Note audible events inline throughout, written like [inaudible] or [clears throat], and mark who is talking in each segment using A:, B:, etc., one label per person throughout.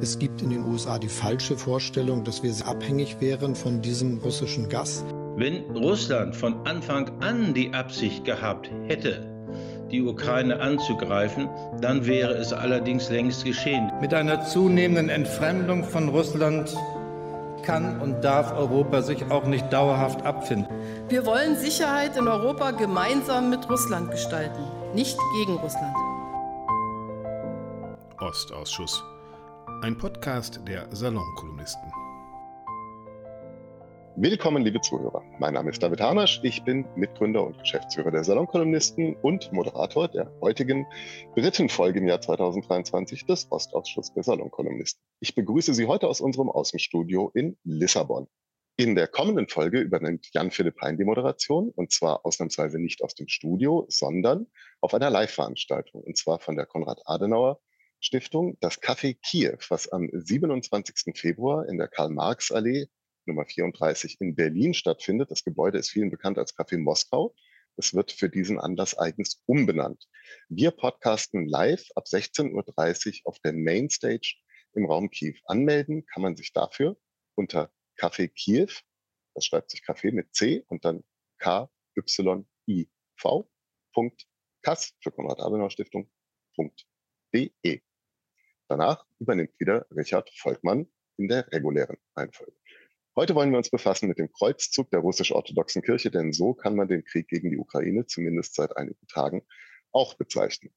A: Es gibt in den USA die falsche Vorstellung, dass wir abhängig wären von diesem russischen Gas.
B: Wenn Russland von Anfang an die Absicht gehabt hätte, die Ukraine anzugreifen, dann wäre es allerdings längst geschehen.
C: Mit einer zunehmenden Entfremdung von Russland kann und darf Europa sich auch nicht dauerhaft abfinden.
D: Wir wollen Sicherheit in Europa gemeinsam mit Russland gestalten, nicht gegen Russland.
E: Ostausschuss ein Podcast der Salonkolumnisten.
F: Willkommen, liebe Zuhörer. Mein Name ist David Harnasch. Ich bin Mitgründer und Geschäftsführer der Salonkolumnisten und Moderator der heutigen dritten Folge im Jahr 2023 des Ostausschusses der Salonkolumnisten. Ich begrüße Sie heute aus unserem Außenstudio in Lissabon. In der kommenden Folge übernimmt Jan-Philipp Hein die Moderation und zwar ausnahmsweise nicht aus dem Studio, sondern auf einer Live-Veranstaltung und zwar von der Konrad-Adenauer Stiftung das Café Kiew, was am 27. Februar in der Karl-Marx-Allee Nummer 34 in Berlin stattfindet. Das Gebäude ist vielen bekannt als Café Moskau. Es wird für diesen Anlass eigens umbenannt. Wir podcasten live ab 16.30 Uhr auf der Mainstage im Raum Kiew. Anmelden kann man sich dafür unter Café Kiew, das schreibt sich Café mit C und dann K Y I V. Kass für Konrad Adenauer Stiftung.de. Danach übernimmt wieder Richard Volkmann in der regulären Reihenfolge. Heute wollen wir uns befassen mit dem Kreuzzug der russisch-orthodoxen Kirche, denn so kann man den Krieg gegen die Ukraine zumindest seit einigen Tagen auch bezeichnen.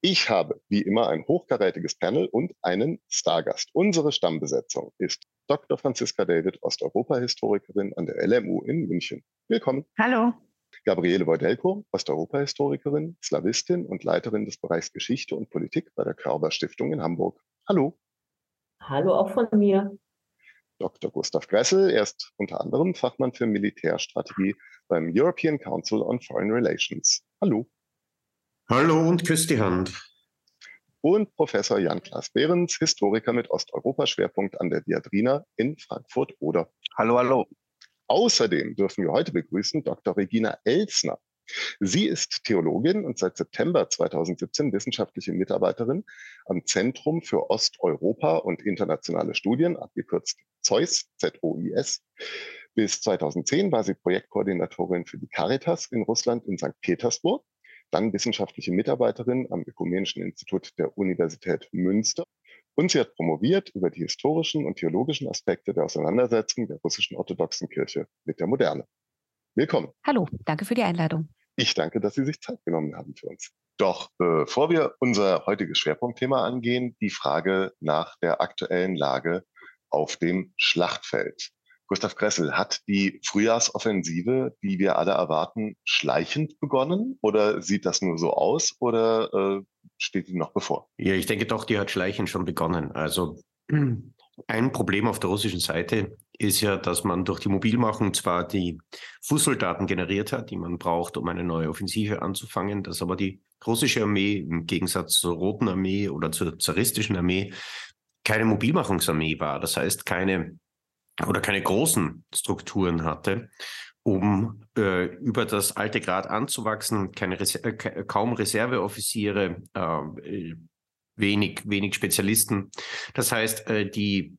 F: Ich habe wie immer ein hochkarätiges Panel und einen Stargast. Unsere Stammbesetzung ist Dr. Franziska David, Osteuropa-Historikerin an der LMU in München. Willkommen.
G: Hallo.
F: Gabriele Wojdelko, Osteuropa-Historikerin, Slawistin und Leiterin des Bereichs Geschichte und Politik bei der Körber Stiftung in Hamburg. Hallo.
G: Hallo auch von mir.
F: Dr. Gustav Gressel, er ist unter anderem Fachmann für Militärstrategie beim European Council on Foreign Relations. Hallo.
H: Hallo und küsst die Hand.
F: Und Professor Jan-Klaas Behrens, Historiker mit Osteuropa-Schwerpunkt an der Diadrina in Frankfurt-Oder.
I: Hallo, hallo.
F: Außerdem dürfen wir heute begrüßen Dr. Regina Elsner. Sie ist Theologin und seit September 2017 wissenschaftliche Mitarbeiterin am Zentrum für Osteuropa und internationale Studien, abgekürzt ZOIS, Z-O-I-S. Bis 2010 war sie Projektkoordinatorin für die Caritas in Russland in St. Petersburg, dann wissenschaftliche Mitarbeiterin am Ökumenischen Institut der Universität Münster und sie hat promoviert über die historischen und theologischen Aspekte der Auseinandersetzung der russischen orthodoxen Kirche mit der Moderne. Willkommen.
G: Hallo, danke für die Einladung.
F: Ich danke, dass Sie sich Zeit genommen haben für uns. Doch bevor wir unser heutiges Schwerpunktthema angehen, die Frage nach der aktuellen Lage auf dem Schlachtfeld. Gustav Kressel, hat die Frühjahrsoffensive, die wir alle erwarten, schleichend begonnen oder sieht das nur so aus oder äh, steht die noch bevor?
H: Ja, ich denke doch, die hat schleichend schon begonnen. Also [clears throat] ein Problem auf der russischen Seite ist ja, dass man durch die Mobilmachung zwar die Fußsoldaten generiert hat, die man braucht, um eine neue Offensive anzufangen, dass aber die russische Armee im Gegensatz zur Roten Armee oder zur zaristischen Armee keine Mobilmachungsarmee war. Das heißt, keine oder keine großen Strukturen hatte, um äh, über das alte Grad anzuwachsen, keine Reser äh, kaum Reserveoffiziere, äh, wenig, wenig Spezialisten. Das heißt, äh, die,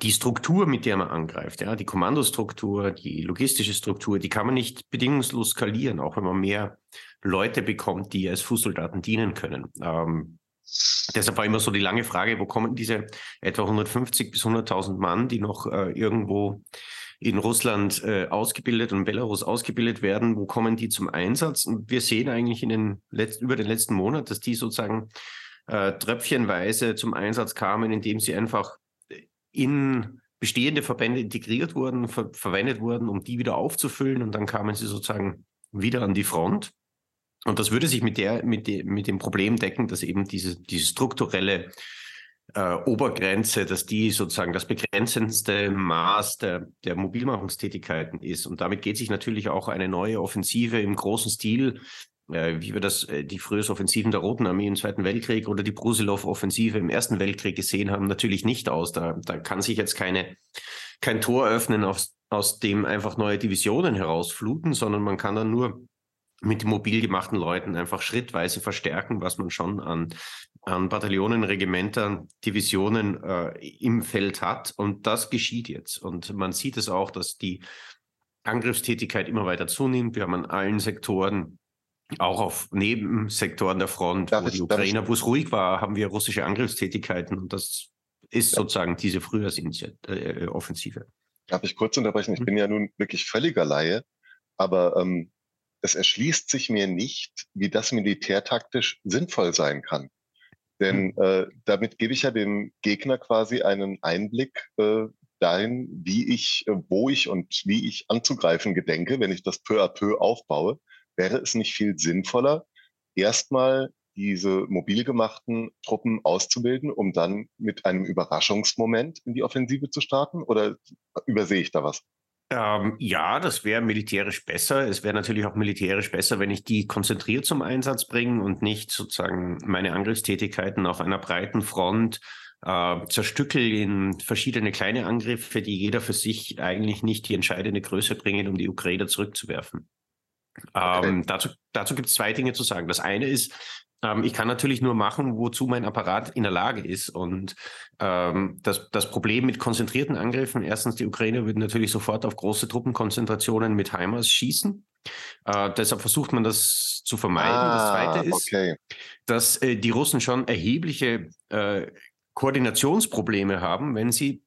H: die Struktur, mit der man angreift, ja, die Kommandostruktur, die logistische Struktur, die kann man nicht bedingungslos skalieren, auch wenn man mehr Leute bekommt, die als Fußsoldaten dienen können. Ähm, Deshalb war immer so die lange Frage, wo kommen diese etwa 150 bis 100.000 Mann, die noch äh, irgendwo in Russland äh, ausgebildet und Belarus ausgebildet werden, wo kommen die zum Einsatz? Und wir sehen eigentlich in den letzten, über den letzten Monat, dass die sozusagen äh, tröpfchenweise zum Einsatz kamen, indem sie einfach in bestehende Verbände integriert wurden, ver verwendet wurden, um die wieder aufzufüllen und dann kamen sie sozusagen wieder an die Front. Und das würde sich mit, der, mit, de, mit dem Problem decken, dass eben diese, diese strukturelle äh, Obergrenze, dass die sozusagen das begrenzendste Maß der, der Mobilmachungstätigkeiten ist. Und damit geht sich natürlich auch eine neue Offensive im großen Stil, äh, wie wir das, äh, die frühen Offensiven der Roten Armee im Zweiten Weltkrieg oder die Brusilov-Offensive im Ersten Weltkrieg gesehen haben, natürlich nicht aus. Da, da kann sich jetzt keine, kein Tor öffnen, aus, aus dem einfach neue Divisionen herausfluten, sondern man kann dann nur mit mobil gemachten Leuten einfach schrittweise verstärken, was man schon an an Bataillonen, Regimentern, Divisionen äh, im Feld hat. Und das geschieht jetzt. Und man sieht es auch, dass die Angriffstätigkeit immer weiter zunimmt. Wir haben an allen Sektoren, auch auf Nebensektoren der Front, darf wo ich, die Ukrainer, wo es ruhig war, haben wir russische Angriffstätigkeiten. Und das ist ja. sozusagen diese Frühjahrsoffensive. Äh,
F: darf ich kurz unterbrechen? Ich hm. bin ja nun wirklich völliger Laie, aber ähm, es erschließt sich mir nicht, wie das militärtaktisch sinnvoll sein kann. Denn äh, damit gebe ich ja dem Gegner quasi einen Einblick äh, dahin, wie ich, äh, wo ich und wie ich anzugreifen gedenke, wenn ich das peu à peu aufbaue. Wäre es nicht viel sinnvoller, erstmal diese mobil gemachten Truppen auszubilden, um dann mit einem Überraschungsmoment in die Offensive zu starten? Oder übersehe ich da was?
H: Ähm, ja, das wäre militärisch besser. Es wäre natürlich auch militärisch besser, wenn ich die konzentriert zum Einsatz bringe und nicht sozusagen meine Angriffstätigkeiten auf einer breiten Front äh, zerstückel in verschiedene kleine Angriffe, die jeder für sich eigentlich nicht die entscheidende Größe bringen, um die Ukraine zurückzuwerfen. Okay. Ähm, dazu dazu gibt es zwei Dinge zu sagen. Das eine ist, ich kann natürlich nur machen, wozu mein Apparat in der Lage ist. Und ähm, das, das Problem mit konzentrierten Angriffen, erstens, die Ukraine würde natürlich sofort auf große Truppenkonzentrationen mit HIMARS schießen. Äh, deshalb versucht man das zu vermeiden. Ah, das Zweite ist, okay. dass äh, die Russen schon erhebliche äh, Koordinationsprobleme haben, wenn sie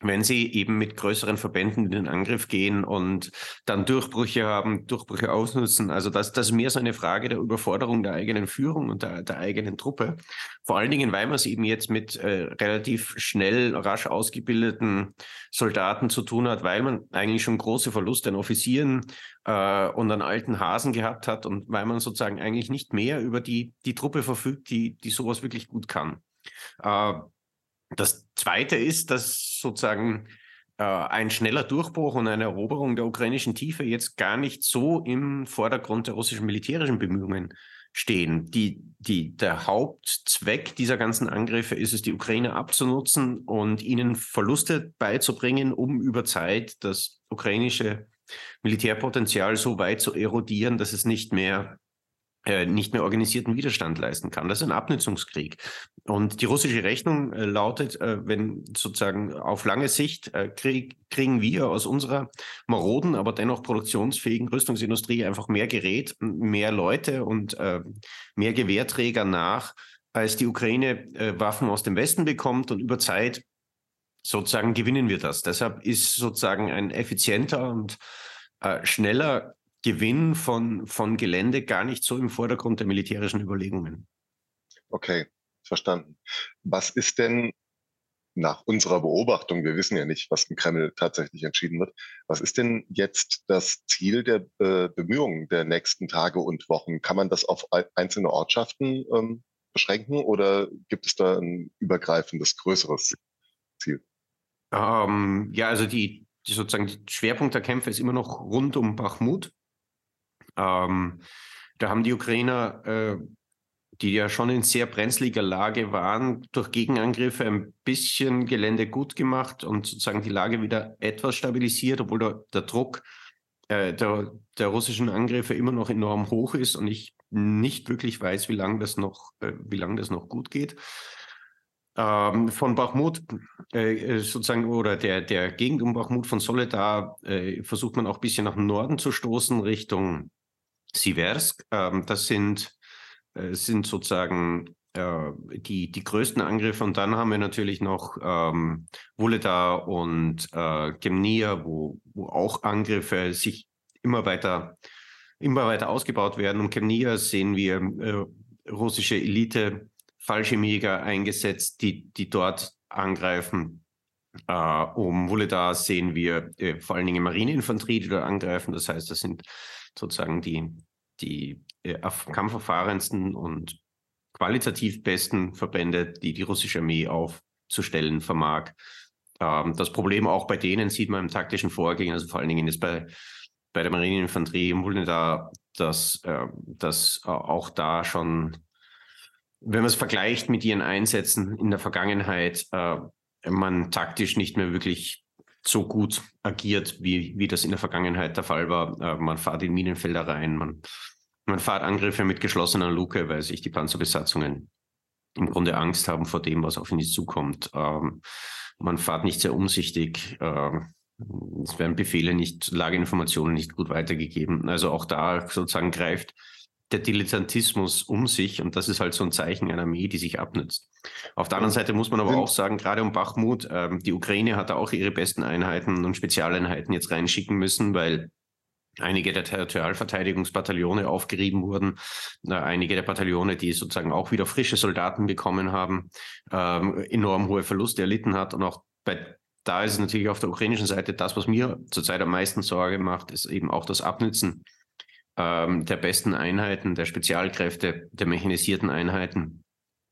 H: wenn sie eben mit größeren Verbänden in den Angriff gehen und dann Durchbrüche haben, Durchbrüche ausnutzen. Also das, das ist mehr so eine Frage der Überforderung der eigenen Führung und der, der eigenen Truppe. Vor allen Dingen, weil man es eben jetzt mit äh, relativ schnell, rasch ausgebildeten Soldaten zu tun hat, weil man eigentlich schon große Verluste an Offizieren äh, und an alten Hasen gehabt hat und weil man sozusagen eigentlich nicht mehr über die, die Truppe verfügt, die, die sowas wirklich gut kann. Äh, das Zweite ist, dass sozusagen äh, ein schneller Durchbruch und eine Eroberung der ukrainischen Tiefe jetzt gar nicht so im Vordergrund der russischen militärischen Bemühungen stehen. Die, die, der Hauptzweck dieser ganzen Angriffe ist es, die Ukraine abzunutzen und ihnen Verluste beizubringen, um über Zeit das ukrainische Militärpotenzial so weit zu erodieren, dass es nicht mehr nicht mehr organisierten Widerstand leisten kann. Das ist ein Abnutzungskrieg. Und die russische Rechnung äh, lautet, äh, wenn sozusagen auf lange Sicht krieg, kriegen wir aus unserer maroden, aber dennoch produktionsfähigen Rüstungsindustrie einfach mehr Gerät, mehr Leute und mehr Gewehrträger nach, als die Ukraine Waffen aus dem Westen bekommt und über Zeit sozusagen gewinnen wir das. Deshalb ist sozusagen ein effizienter und schneller Gewinn von, von Gelände gar nicht so im Vordergrund der militärischen Überlegungen.
F: Okay, verstanden. Was ist denn nach unserer Beobachtung, wir wissen ja nicht, was im Kreml tatsächlich entschieden wird, was ist denn jetzt das Ziel der äh, Bemühungen der nächsten Tage und Wochen? Kann man das auf einzelne Ortschaften ähm, beschränken oder gibt es da ein übergreifendes, größeres Ziel?
H: Ähm, ja, also die, die sozusagen die Schwerpunkt der Kämpfe ist immer noch rund um Bachmut. Ähm, da haben die Ukrainer, äh, die ja schon in sehr brenzliger Lage waren, durch Gegenangriffe ein bisschen Gelände gut gemacht und sozusagen die Lage wieder etwas stabilisiert, obwohl der, der Druck äh, der, der, russischen Angriffe immer noch enorm hoch ist und ich nicht wirklich weiß, wie lange das noch, äh, wie das noch gut geht. Ähm, von Bachmut äh, sozusagen oder der, der Gegend um Bachmut von Soledar äh, versucht man auch ein bisschen nach Norden zu stoßen, Richtung Siversk. Ähm, das sind, äh, sind sozusagen äh, die, die größten Angriffe. Und dann haben wir natürlich noch ähm, Wuleda und äh, Gemnia, wo, wo auch Angriffe sich immer weiter, immer weiter ausgebaut werden. Und Gemnia sehen wir äh, russische Elite, Fallschirmjäger eingesetzt, die, die dort angreifen. Uh, um Wuleda sehen wir äh, vor allen Dingen Marineinfanterie, die dort angreifen. Das heißt, das sind sozusagen die, die äh, kampferfahrensten und qualitativ besten Verbände, die die russische Armee aufzustellen vermag. Ähm, das Problem auch bei denen sieht man im taktischen Vorgehen, also vor allen Dingen ist bei, bei der Marineinfanterie im Wulneda, dass, äh, dass äh, auch da schon, wenn man es vergleicht mit ihren Einsätzen in der Vergangenheit, äh, man taktisch nicht mehr wirklich so gut agiert, wie, wie das in der Vergangenheit der Fall war. Äh, man fährt in Minenfelder rein, man, man fährt Angriffe mit geschlossener Luke, weil sich die Panzerbesatzungen im Grunde Angst haben vor dem, was auf ihn zukommt. Ähm, man fährt nicht sehr umsichtig. Äh, es werden Befehle nicht, Lageinformationen nicht gut weitergegeben. Also auch da sozusagen greift der Dilettantismus um sich und das ist halt so ein Zeichen einer Armee, die sich abnützt. Auf der anderen Seite muss man aber auch sagen, gerade um Bachmut, äh, die Ukraine hat da auch ihre besten Einheiten und Spezialeinheiten jetzt reinschicken müssen, weil einige der Territorialverteidigungsbataillone aufgerieben wurden, äh, einige der Bataillone, die sozusagen auch wieder frische Soldaten bekommen haben, ähm, enorm hohe Verluste erlitten hat. Und auch bei, da ist es natürlich auf der ukrainischen Seite das, was mir zurzeit am meisten Sorge macht, ist eben auch das Abnützen ähm, der besten Einheiten, der Spezialkräfte, der mechanisierten Einheiten,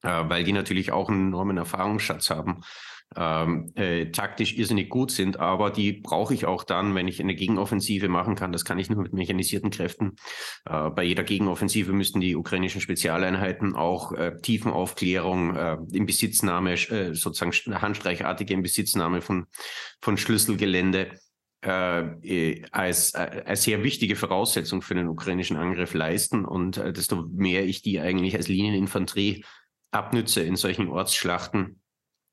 H: äh, weil die natürlich auch einen enormen Erfahrungsschatz haben ähm, äh, taktisch irrsinnig gut sind, aber die brauche ich auch dann, wenn ich eine Gegenoffensive machen kann. Das kann ich nur mit mechanisierten Kräften. Äh, bei jeder Gegenoffensive müssten die ukrainischen Spezialeinheiten auch äh, Tiefenaufklärung, äh, in Besitznahme, äh, sozusagen handstreichartige in Besitznahme von, von Schlüsselgelände äh, äh, als, als sehr wichtige Voraussetzung für den ukrainischen Angriff leisten. Und desto mehr ich die eigentlich als Linieninfanterie abnütze in solchen Ortsschlachten,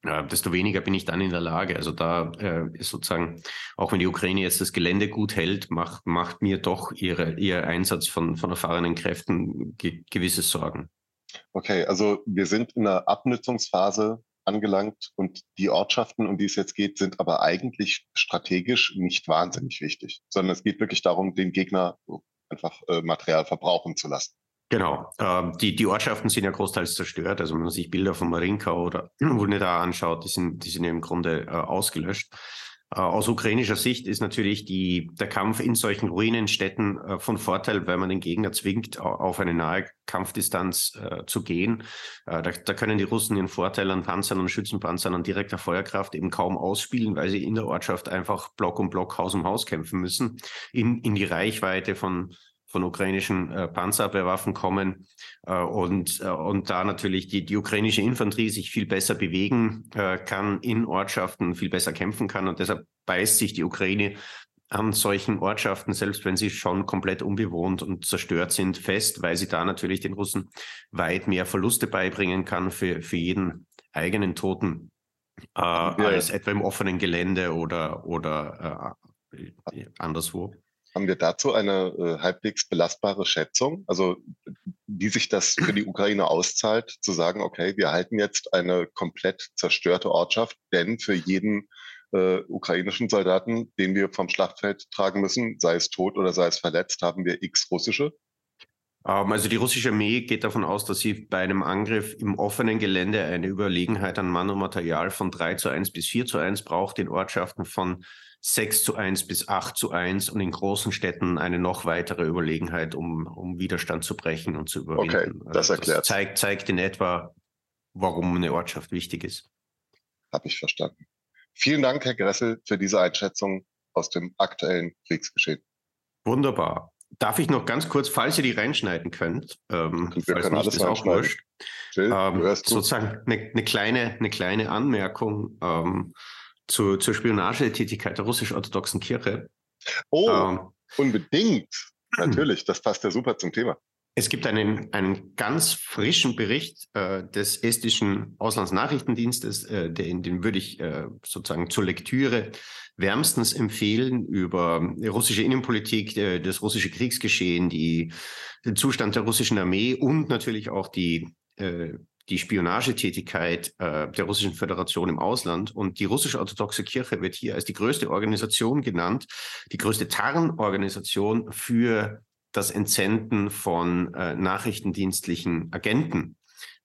H: äh, desto weniger bin ich dann in der Lage. Also da äh, ist sozusagen, auch wenn die Ukraine jetzt das Gelände gut hält, macht, macht mir doch ihre, ihr Einsatz von, von erfahrenen Kräften ge gewisse Sorgen.
F: Okay, also wir sind in einer Abnutzungsphase angelangt und die Ortschaften, um die es jetzt geht, sind aber eigentlich strategisch nicht wahnsinnig wichtig, sondern es geht wirklich darum, den Gegner einfach äh, Material verbrauchen zu lassen.
H: Genau. Ähm, die, die Ortschaften sind ja großteils zerstört. Also wenn man sich Bilder von Marinka oder [clears throat] Wuneda anschaut, die sind, die sind im Grunde äh, ausgelöscht. Äh, aus ukrainischer Sicht ist natürlich die, der Kampf in solchen Ruinenstädten äh, von Vorteil, weil man den Gegner zwingt, auf eine nahe Kampfdistanz äh, zu gehen. Da, da, können die Russen ihren Vorteil an Panzern und Schützenpanzern an direkter Feuerkraft eben kaum ausspielen, weil sie in der Ortschaft einfach Block um Block Haus um Haus kämpfen müssen, in, in die Reichweite von von ukrainischen äh, Panzerabwehrwaffen kommen äh, und, äh, und da natürlich die, die ukrainische Infanterie sich viel besser bewegen äh, kann, in Ortschaften viel besser kämpfen kann. Und deshalb beißt sich die Ukraine an solchen Ortschaften, selbst wenn sie schon komplett unbewohnt und zerstört sind, fest, weil sie da natürlich den Russen weit mehr Verluste beibringen kann für, für jeden eigenen Toten äh, ja. als etwa im offenen Gelände oder, oder äh, anderswo.
F: Haben wir dazu eine äh, halbwegs belastbare Schätzung? Also wie sich das für die Ukraine auszahlt, zu sagen, okay, wir halten jetzt eine komplett zerstörte Ortschaft, denn für jeden äh, ukrainischen Soldaten, den wir vom Schlachtfeld tragen müssen, sei es tot oder sei es verletzt, haben wir x russische?
H: Ähm, also die russische Armee geht davon aus, dass sie bei einem Angriff im offenen Gelände eine Überlegenheit an Mann und Material von 3 zu 1 bis 4 zu 1 braucht, in Ortschaften von 6 zu 1 bis 8 zu 1 und in großen Städten eine noch weitere Überlegenheit, um, um Widerstand zu brechen und zu überwinden.
F: Okay, das also erklärt. Das
H: zeigt, zeigt in etwa, warum eine Ortschaft wichtig ist.
F: Habe ich verstanden. Vielen Dank, Herr Gressel, für diese Einschätzung aus dem aktuellen Kriegsgeschehen.
H: Wunderbar. Darf ich noch ganz kurz, falls ihr die reinschneiden könnt, ähm,
F: wir falls nicht, ist auch wurscht,
H: ähm, sozusagen eine, eine, kleine, eine kleine Anmerkung. Ähm, zu, zur Spionagetätigkeit der russisch-orthodoxen Kirche.
F: Oh, ähm, unbedingt. Natürlich, das passt ja super zum Thema.
H: Es gibt einen, einen ganz frischen Bericht äh, des estischen Auslandsnachrichtendienstes, äh, den, den würde ich äh, sozusagen zur Lektüre wärmstens empfehlen über die russische Innenpolitik, äh, das russische Kriegsgeschehen, die, den Zustand der russischen Armee und natürlich auch die äh, die Spionagetätigkeit äh, der Russischen Föderation im Ausland. Und die russische orthodoxe Kirche wird hier als die größte Organisation genannt, die größte Tarnorganisation für das Entsenden von äh, nachrichtendienstlichen Agenten.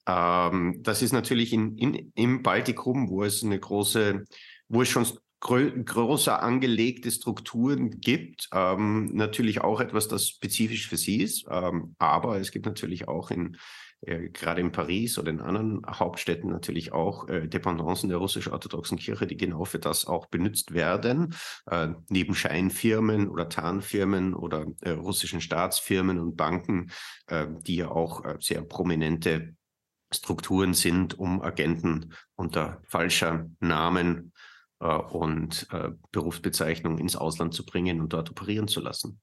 H: Ähm, das ist natürlich in, in, im Baltikum, wo es eine große, wo es schon größer angelegte Strukturen gibt. Ähm, natürlich auch etwas, das spezifisch für sie ist. Ähm, aber es gibt natürlich auch in äh, gerade in Paris oder in anderen Hauptstädten natürlich auch äh, Dependancen der russisch-orthodoxen Kirche, die genau für das auch benutzt werden, äh, neben Scheinfirmen oder Tarnfirmen oder äh, russischen Staatsfirmen und Banken, äh, die ja auch sehr prominente Strukturen sind, um Agenten unter falscher Namen und Berufsbezeichnung ins Ausland zu bringen und dort operieren zu lassen.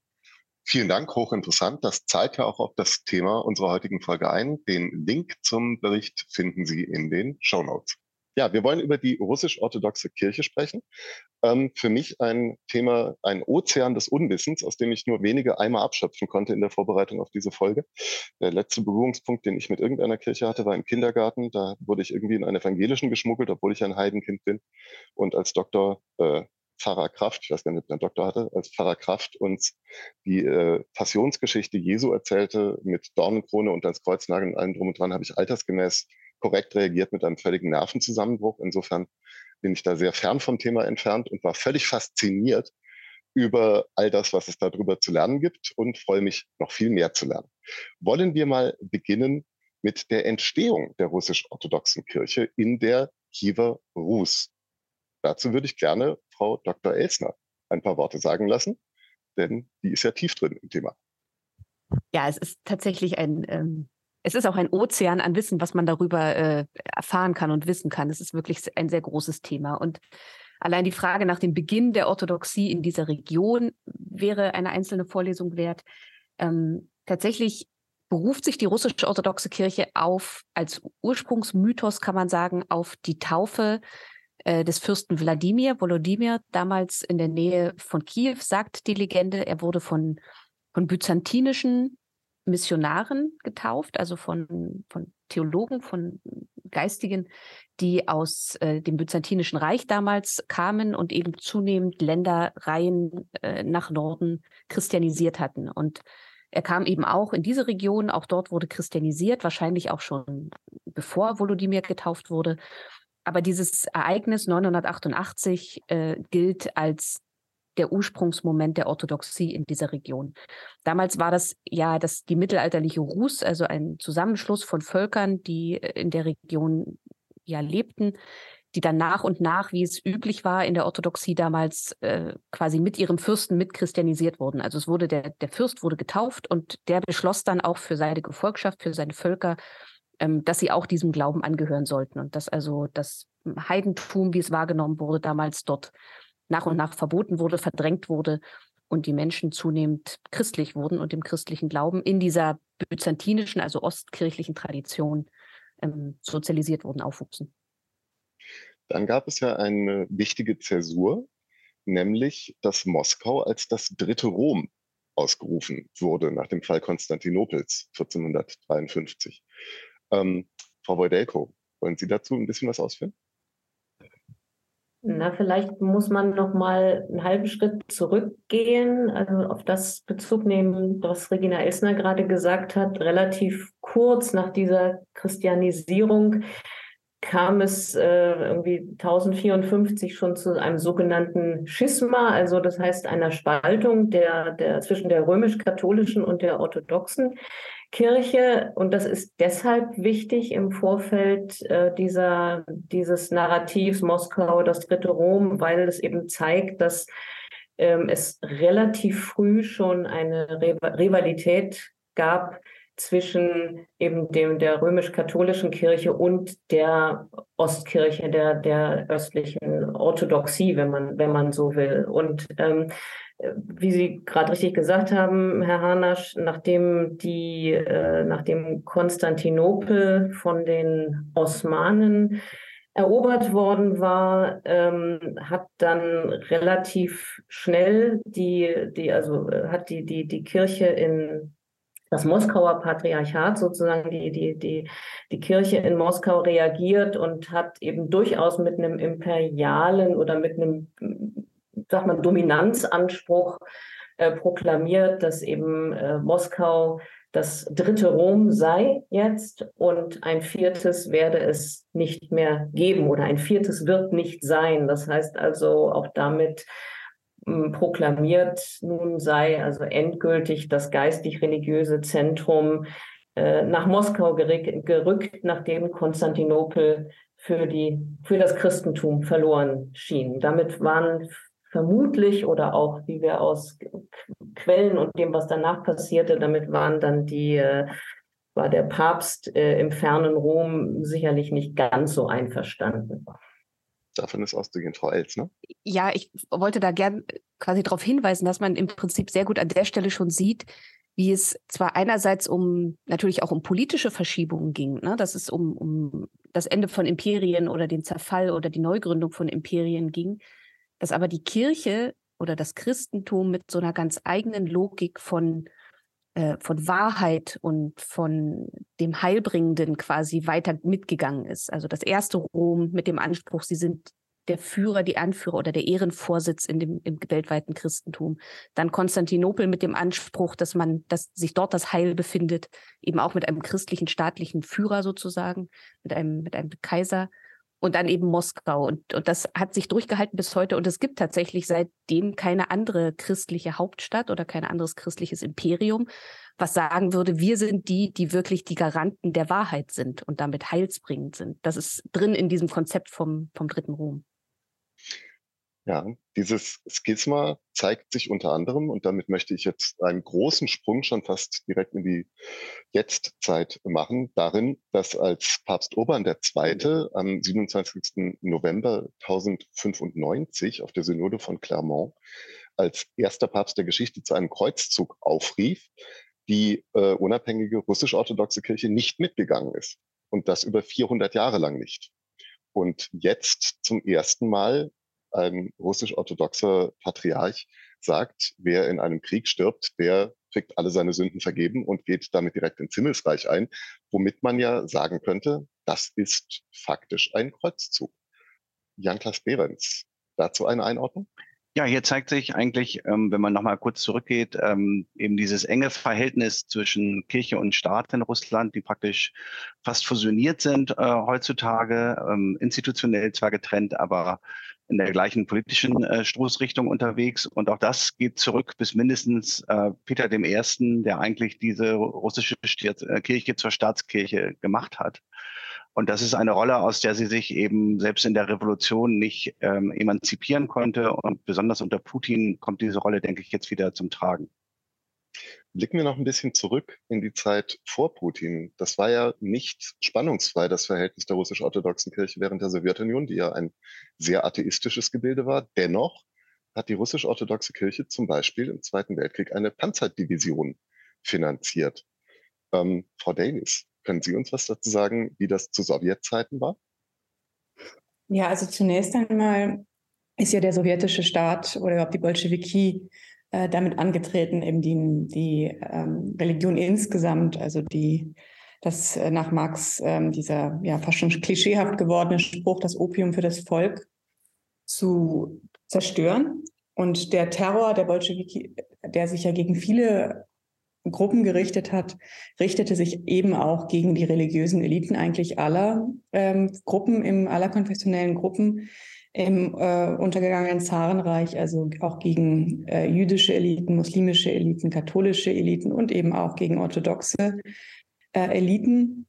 F: Vielen Dank, hochinteressant. Das zahlt ja auch auf das Thema unserer heutigen Folge ein. Den Link zum Bericht finden Sie in den Show Notes. Ja, wir wollen über die russisch-orthodoxe Kirche sprechen. Ähm, für mich ein Thema, ein Ozean des Unwissens, aus dem ich nur wenige Eimer abschöpfen konnte in der Vorbereitung auf diese Folge. Der letzte Berührungspunkt, den ich mit irgendeiner Kirche hatte, war im Kindergarten. Da wurde ich irgendwie in einen evangelischen geschmuggelt, obwohl ich ein Heidenkind bin. Und als Doktor äh, Pfarrer Kraft, ich weiß gar nicht, ob der Doktor hatte, als Pfarrer Kraft uns die äh, Passionsgeschichte Jesu erzählte mit Dornenkrone und als Kreuznagel und allem drum und dran, habe ich altersgemäß korrekt reagiert mit einem völligen Nervenzusammenbruch. Insofern bin ich da sehr fern vom Thema entfernt und war völlig fasziniert über all das, was es darüber zu lernen gibt und freue mich, noch viel mehr zu lernen. Wollen wir mal beginnen mit der Entstehung der russisch-orthodoxen Kirche in der Kiewer Rus. Dazu würde ich gerne Frau Dr. Elsner ein paar Worte sagen lassen, denn die ist ja tief drin im Thema.
G: Ja, es ist tatsächlich ein ähm, es ist auch ein Ozean an Wissen, was man darüber äh, erfahren kann und wissen kann. Es ist wirklich ein sehr großes Thema. Und allein die Frage nach dem Beginn der Orthodoxie in dieser Region wäre eine einzelne Vorlesung wert. Ähm, tatsächlich beruft sich die russische orthodoxe Kirche auf, als Ursprungsmythos kann man sagen, auf die Taufe des Fürsten Wladimir, Volodymyr, damals in der Nähe von Kiew, sagt die Legende. Er wurde von, von byzantinischen Missionaren getauft, also von, von Theologen, von Geistigen, die aus äh, dem Byzantinischen Reich damals kamen und eben zunehmend Ländereien äh, nach Norden christianisiert hatten. Und er kam eben auch in diese Region, auch dort wurde christianisiert, wahrscheinlich auch schon bevor Volodymyr getauft wurde. Aber dieses Ereignis 988 äh, gilt als der Ursprungsmoment der Orthodoxie in dieser Region. Damals war das ja das, die mittelalterliche Rus, also ein Zusammenschluss von Völkern, die äh, in der Region ja lebten, die dann nach und nach, wie es üblich war in der Orthodoxie damals, äh, quasi mit ihrem Fürsten mit christianisiert wurden. Also es wurde der, der Fürst wurde getauft und der beschloss dann auch für seine Gefolgschaft, für seine Völker, dass sie auch diesem Glauben angehören sollten und dass also das Heidentum, wie es wahrgenommen wurde, damals dort nach und nach verboten wurde, verdrängt wurde und die Menschen zunehmend christlich wurden und dem christlichen Glauben in dieser byzantinischen, also ostkirchlichen Tradition ähm, sozialisiert wurden, aufwuchsen.
F: Dann gab es ja eine wichtige Zäsur, nämlich dass Moskau als das dritte Rom ausgerufen wurde nach dem Fall Konstantinopels 1453. Ähm, Frau Wojdelko, wollen Sie dazu ein bisschen was ausführen?
I: Na, vielleicht muss man noch mal einen halben Schritt zurückgehen, also auf das Bezug nehmen, was Regina Elsner gerade gesagt hat. Relativ kurz nach dieser Christianisierung kam es äh, irgendwie 1054 schon zu einem sogenannten Schisma, also das heißt einer Spaltung der, der zwischen der römisch-katholischen und der orthodoxen Kirche. Und das ist deshalb wichtig im Vorfeld äh, dieser, dieses Narrativs Moskau, das dritte Rom, weil es eben zeigt, dass ähm, es relativ früh schon eine Rivalität gab zwischen eben dem der römisch-katholischen Kirche und der Ostkirche, der der östlichen Orthodoxie, wenn man wenn man so will. Und ähm, wie Sie gerade richtig gesagt haben, Herr Hanasch, nachdem die, äh, nachdem Konstantinopel von den Osmanen erobert worden war, ähm, hat dann relativ schnell die, die, also hat die, die, die Kirche in das Moskauer Patriarchat sozusagen, die, die, die, die Kirche in Moskau reagiert und hat eben durchaus mit einem imperialen oder mit einem sag mal, Dominanzanspruch äh, proklamiert, dass eben äh, Moskau das dritte Rom sei jetzt und ein viertes werde es nicht mehr geben oder ein viertes wird nicht sein. Das heißt also auch damit proklamiert, nun sei also endgültig das geistig-religiöse Zentrum äh, nach Moskau gerückt, nachdem Konstantinopel für, die, für das Christentum verloren schien. Damit waren vermutlich oder auch, wie wir aus Quellen und dem, was danach passierte, damit waren dann die, äh, war der Papst äh, im fernen Rom sicherlich nicht ganz so einverstanden.
F: Davon ist auszugehen, Frau Elz, ne?
G: Ja, ich wollte da gern quasi darauf hinweisen, dass man im Prinzip sehr gut an der Stelle schon sieht, wie es zwar einerseits um natürlich auch um politische Verschiebungen ging, ne? dass es um, um das Ende von Imperien oder den Zerfall oder die Neugründung von Imperien ging, dass aber die Kirche oder das Christentum mit so einer ganz eigenen Logik von, äh, von Wahrheit und von dem Heilbringenden quasi weiter mitgegangen ist. Also das erste Rom mit dem Anspruch, sie sind der Führer, die Anführer oder der Ehrenvorsitz in dem im weltweiten Christentum. Dann Konstantinopel mit dem Anspruch, dass man, dass sich dort das Heil befindet, eben auch mit einem christlichen staatlichen Führer sozusagen, mit einem, mit einem Kaiser. Und dann eben Moskau. Und, und das hat sich durchgehalten bis heute. Und es gibt tatsächlich seitdem keine andere christliche Hauptstadt oder kein anderes christliches Imperium, was sagen würde, wir sind die, die wirklich die Garanten der Wahrheit sind und damit heilsbringend sind. Das ist drin in diesem Konzept vom, vom Dritten Rom.
F: Ja, dieses Schisma zeigt sich unter anderem, und damit möchte ich jetzt einen großen Sprung schon fast direkt in die Jetztzeit machen, darin, dass als Papst Urban II. am 27. November 1095 auf der Synode von Clermont als erster Papst der Geschichte zu einem Kreuzzug aufrief, die äh, unabhängige russisch-orthodoxe Kirche nicht mitgegangen ist. Und das über 400 Jahre lang nicht. Und jetzt zum ersten Mal ein russisch-orthodoxer Patriarch sagt, wer in einem Krieg stirbt, der kriegt alle seine Sünden vergeben und geht damit direkt ins Himmelsreich ein, womit man ja sagen könnte, das ist faktisch ein Kreuzzug. Jan-Klaas Behrens, dazu eine Einordnung?
J: Ja, hier zeigt sich eigentlich, ähm, wenn man nochmal kurz zurückgeht, ähm, eben dieses enge Verhältnis zwischen Kirche und Staat in Russland, die praktisch fast fusioniert sind äh, heutzutage, ähm, institutionell zwar getrennt, aber in der gleichen politischen äh, Stoßrichtung unterwegs. Und auch das geht zurück bis mindestens äh, Peter I., der eigentlich diese russische äh, Kirche zur Staatskirche gemacht hat. Und das ist eine Rolle, aus der sie sich eben selbst in der Revolution nicht ähm, emanzipieren konnte. Und besonders unter Putin kommt diese Rolle, denke ich, jetzt wieder zum Tragen.
F: Blicken wir noch ein bisschen zurück in die Zeit vor Putin. Das war ja nicht spannungsfrei, das Verhältnis der russisch-orthodoxen Kirche während der Sowjetunion, die ja ein sehr atheistisches Gebilde war. Dennoch hat die russisch-orthodoxe Kirche zum Beispiel im Zweiten Weltkrieg eine Panzerdivision finanziert. Ähm, Frau Davis, können Sie uns was dazu sagen, wie das zu Sowjetzeiten war?
K: Ja, also zunächst einmal ist ja der sowjetische Staat oder überhaupt die Bolschewiki äh, damit angetreten, eben die, die ähm, Religion insgesamt, also die, das äh, nach Marx ähm, dieser ja fast schon klischeehaft gewordene Spruch, das Opium für das Volk zu zerstören. Und der Terror der Bolschewiki, der sich ja gegen viele Gruppen gerichtet hat, richtete sich eben auch gegen die religiösen Eliten eigentlich aller ähm, Gruppen, im aller konfessionellen Gruppen, im äh, untergegangenen Zarenreich, also auch gegen äh, jüdische Eliten, muslimische Eliten, katholische Eliten und eben auch gegen orthodoxe äh, Eliten.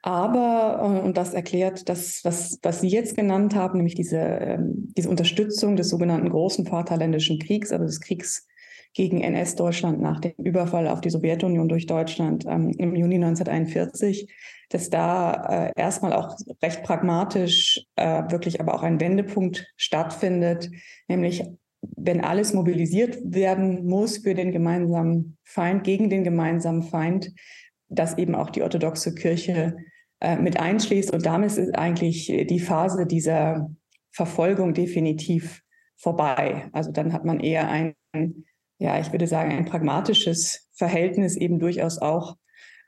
K: Aber, äh, und das erklärt das, was, was Sie jetzt genannt haben, nämlich diese, ähm, diese Unterstützung des sogenannten Großen Vaterländischen Kriegs, also des Kriegs gegen NS-Deutschland nach dem Überfall auf die Sowjetunion durch Deutschland ähm, im Juni 1941, dass da äh, erstmal auch recht pragmatisch äh, wirklich aber auch ein Wendepunkt stattfindet, nämlich wenn alles mobilisiert werden muss für den gemeinsamen Feind, gegen den gemeinsamen Feind, dass eben auch die orthodoxe Kirche äh, mit einschließt. Und damit ist eigentlich die Phase dieser Verfolgung definitiv vorbei. Also dann hat man eher ein, ja, ich würde sagen, ein pragmatisches Verhältnis eben durchaus auch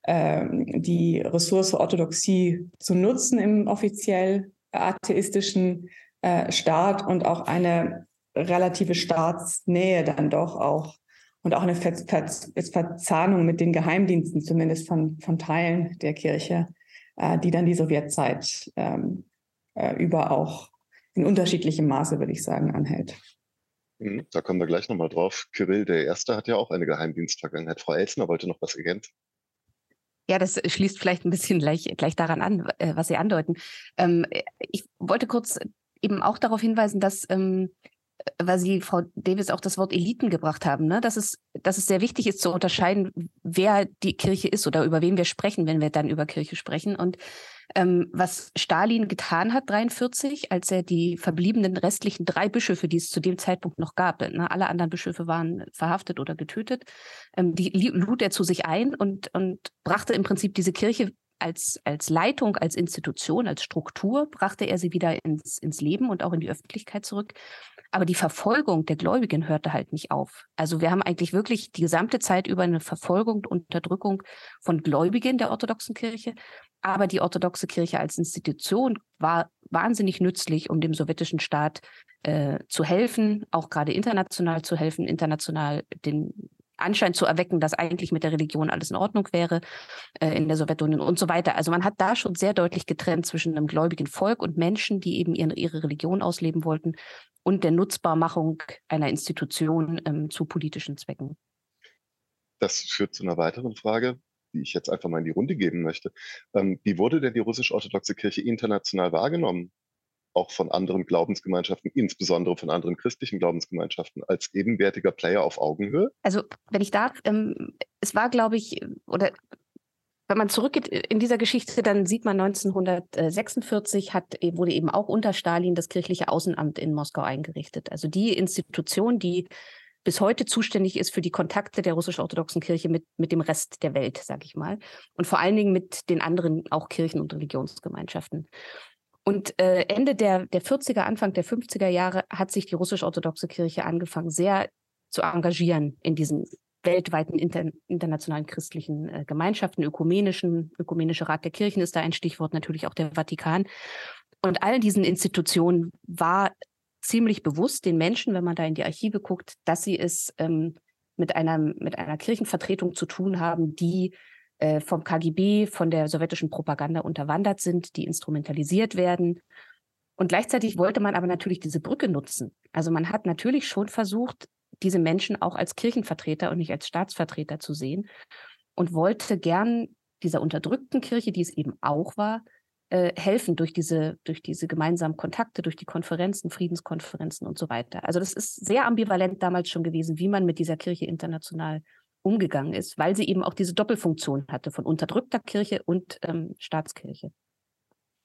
K: die Ressource Orthodoxie zu nutzen im offiziell atheistischen äh, Staat und auch eine relative Staatsnähe dann doch auch und auch eine Ver Ver Verzahnung mit den Geheimdiensten, zumindest von, von Teilen der Kirche, äh, die dann die Sowjetzeit ähm, äh, über auch in unterschiedlichem Maße, würde ich sagen, anhält.
F: Mhm, da kommen wir gleich nochmal drauf. Kirill der Erste hat ja auch eine Geheimdienstvergangenheit. Frau Elsner wollte noch was ergänzen.
G: Ja, das schließt vielleicht ein bisschen gleich, gleich daran an, äh, was Sie andeuten. Ähm, ich wollte kurz eben auch darauf hinweisen, dass ähm, weil Sie, Frau Davis, auch das Wort Eliten gebracht haben, ne? dass, es, dass es sehr wichtig ist zu unterscheiden, wer die Kirche ist oder über wen wir sprechen, wenn wir dann über Kirche sprechen. Und ähm, was Stalin getan hat, 43, als er die verbliebenen restlichen drei Bischöfe, die es zu dem Zeitpunkt noch gab, ne, alle anderen Bischöfe waren verhaftet oder getötet, ähm, die lud er zu sich ein und, und brachte im Prinzip diese Kirche als, als Leitung, als Institution, als Struktur, brachte er sie wieder ins, ins Leben und auch in die Öffentlichkeit zurück. Aber die Verfolgung der Gläubigen hörte halt nicht auf. Also wir haben eigentlich wirklich die gesamte Zeit über eine Verfolgung und Unterdrückung von Gläubigen der orthodoxen Kirche. Aber die orthodoxe Kirche als Institution war wahnsinnig nützlich, um dem sowjetischen Staat äh, zu helfen, auch gerade international zu helfen, international den Anschein zu erwecken, dass eigentlich mit der Religion alles in Ordnung wäre äh, in der Sowjetunion und so weiter. Also man hat da schon sehr deutlich getrennt zwischen einem gläubigen Volk und Menschen, die eben ihre, ihre Religion ausleben wollten und der Nutzbarmachung einer Institution ähm, zu politischen Zwecken.
F: Das führt zu einer weiteren Frage, die ich jetzt einfach mal in die Runde geben möchte. Ähm, wie wurde denn die russisch-orthodoxe Kirche international wahrgenommen? Auch von anderen Glaubensgemeinschaften, insbesondere von anderen christlichen Glaubensgemeinschaften, als ebenwertiger Player auf Augenhöhe?
G: Also, wenn ich darf, ähm, es war, glaube ich, oder wenn man zurückgeht in dieser Geschichte, dann sieht man 1946 hat, wurde eben auch unter Stalin das kirchliche Außenamt in Moskau eingerichtet. Also die Institution, die bis heute zuständig ist für die Kontakte der russisch-orthodoxen Kirche mit, mit dem Rest der Welt, sage ich mal. Und vor allen Dingen mit den anderen auch Kirchen- und Religionsgemeinschaften. Und äh, Ende der, der 40er, Anfang der 50er Jahre hat sich die russisch-orthodoxe Kirche angefangen, sehr zu engagieren in diesen weltweiten inter, internationalen christlichen äh, Gemeinschaften, ökumenischen, ökumenische Rat der Kirchen ist da ein Stichwort, natürlich auch der Vatikan. Und all diesen Institutionen war ziemlich bewusst den Menschen, wenn man da in die Archive guckt, dass sie es ähm, mit, einer, mit einer Kirchenvertretung zu tun haben, die äh, vom KGB, von der sowjetischen Propaganda unterwandert sind, die instrumentalisiert werden. Und gleichzeitig wollte man aber natürlich diese Brücke nutzen. Also man hat natürlich schon versucht, diese Menschen auch als Kirchenvertreter und nicht als Staatsvertreter zu sehen und wollte gern dieser unterdrückten Kirche, die es eben auch war, äh, helfen durch diese, durch diese gemeinsamen Kontakte, durch die Konferenzen, Friedenskonferenzen und so weiter. Also das ist sehr ambivalent damals schon gewesen, wie man mit dieser Kirche international umgegangen ist, weil sie eben auch diese Doppelfunktion hatte von unterdrückter Kirche und ähm, Staatskirche.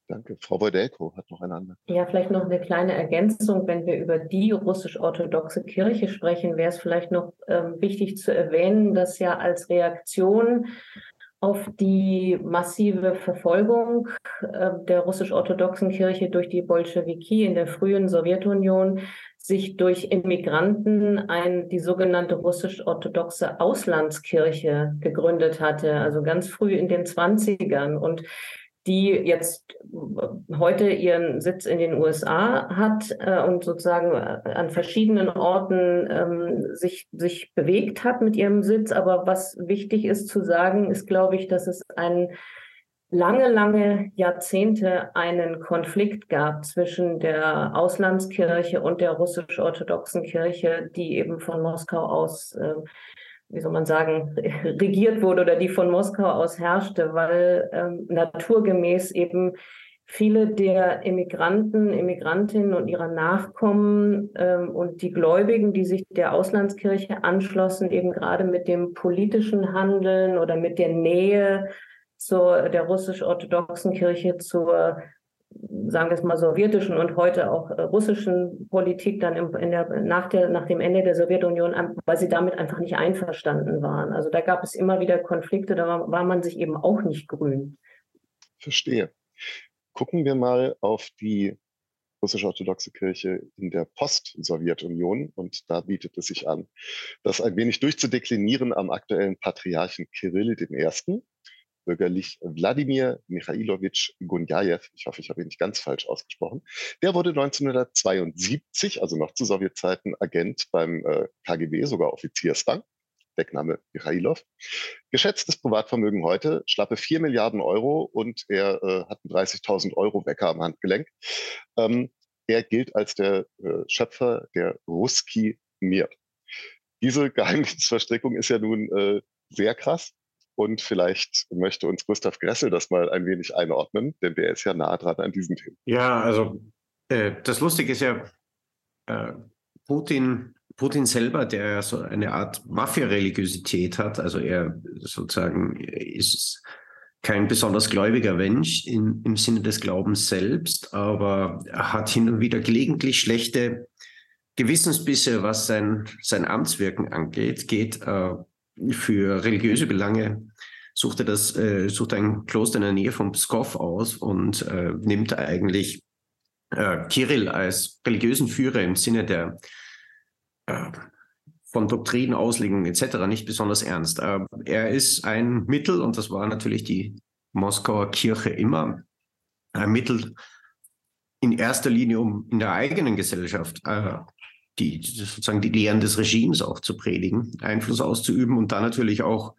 F: Danke. Frau Wojdelko hat noch eine andere.
I: Ja, vielleicht noch eine kleine Ergänzung. Wenn wir über die russisch-orthodoxe Kirche sprechen, wäre es vielleicht noch ähm, wichtig zu erwähnen, dass ja als Reaktion auf die massive Verfolgung äh, der russisch-orthodoxen Kirche durch die Bolschewiki in der frühen Sowjetunion sich durch Immigranten ein, die sogenannte russisch-orthodoxe Auslandskirche gegründet hatte, also ganz früh in den 20ern. Und die jetzt heute ihren Sitz in den USA hat äh, und sozusagen äh, an verschiedenen Orten ähm, sich, sich bewegt hat mit ihrem Sitz. Aber was wichtig ist zu sagen, ist, glaube ich, dass es ein lange, lange Jahrzehnte einen Konflikt gab zwischen der Auslandskirche und der russisch-orthodoxen Kirche, die eben von Moskau aus äh, wie soll man sagen, [laughs] regiert wurde oder die von Moskau aus herrschte, weil ähm, naturgemäß eben viele der Immigranten, Immigrantinnen und ihrer Nachkommen ähm, und die Gläubigen, die sich der Auslandskirche anschlossen, eben gerade mit dem politischen Handeln oder mit der Nähe zur der russisch-orthodoxen Kirche zur sagen wir es mal, sowjetischen und heute auch äh, russischen Politik dann im, in der, nach, der, nach dem Ende der Sowjetunion, weil sie damit einfach nicht einverstanden waren. Also da gab es immer wieder Konflikte, da war, war man sich eben auch nicht grün.
F: Verstehe. Gucken wir mal auf die russisch-orthodoxe Kirche in der Post-Sowjetunion und da bietet es sich an, das ein wenig durchzudeklinieren am aktuellen Patriarchen Kirill I., bürgerlich Wladimir Michailowitsch Gunjajew, ich hoffe, ich habe ihn nicht ganz falsch ausgesprochen, der wurde 1972, also noch zu Sowjetzeiten, Agent beim äh, KGB, sogar Offiziersrang. Deckname Michailov. Geschätztes Privatvermögen heute, schlappe 4 Milliarden Euro und er äh, hat einen 30.000 Euro Wecker am Handgelenk. Ähm, er gilt als der äh, Schöpfer der Ruski Mir. Diese Geheimdienstverstrickung ist ja nun äh, sehr krass. Und vielleicht möchte uns Gustav Gressel das mal ein wenig einordnen, denn der ist ja nah dran an diesen Themen.
H: Ja, also äh, das Lustige ist ja, äh, Putin, Putin selber, der so eine Art Mafia-Religiosität hat, also er sozusagen ist kein besonders gläubiger Mensch in, im Sinne des Glaubens selbst, aber er hat hin und wieder gelegentlich schlechte Gewissensbisse, was sein, sein Amtswirken angeht, geht äh, für religiöse Belange, sucht er das, äh, sucht ein Kloster in der Nähe von Pskov aus und äh, nimmt eigentlich äh, Kirill als religiösen Führer im Sinne der äh, von Doktrinen, Auslegungen etc. nicht besonders ernst. Äh, er ist ein Mittel, und das war natürlich die Moskauer Kirche immer, ein Mittel in erster Linie, um in der eigenen Gesellschaft äh, die sozusagen die Lehren des Regimes auch zu predigen, Einfluss auszuüben und dann natürlich auch,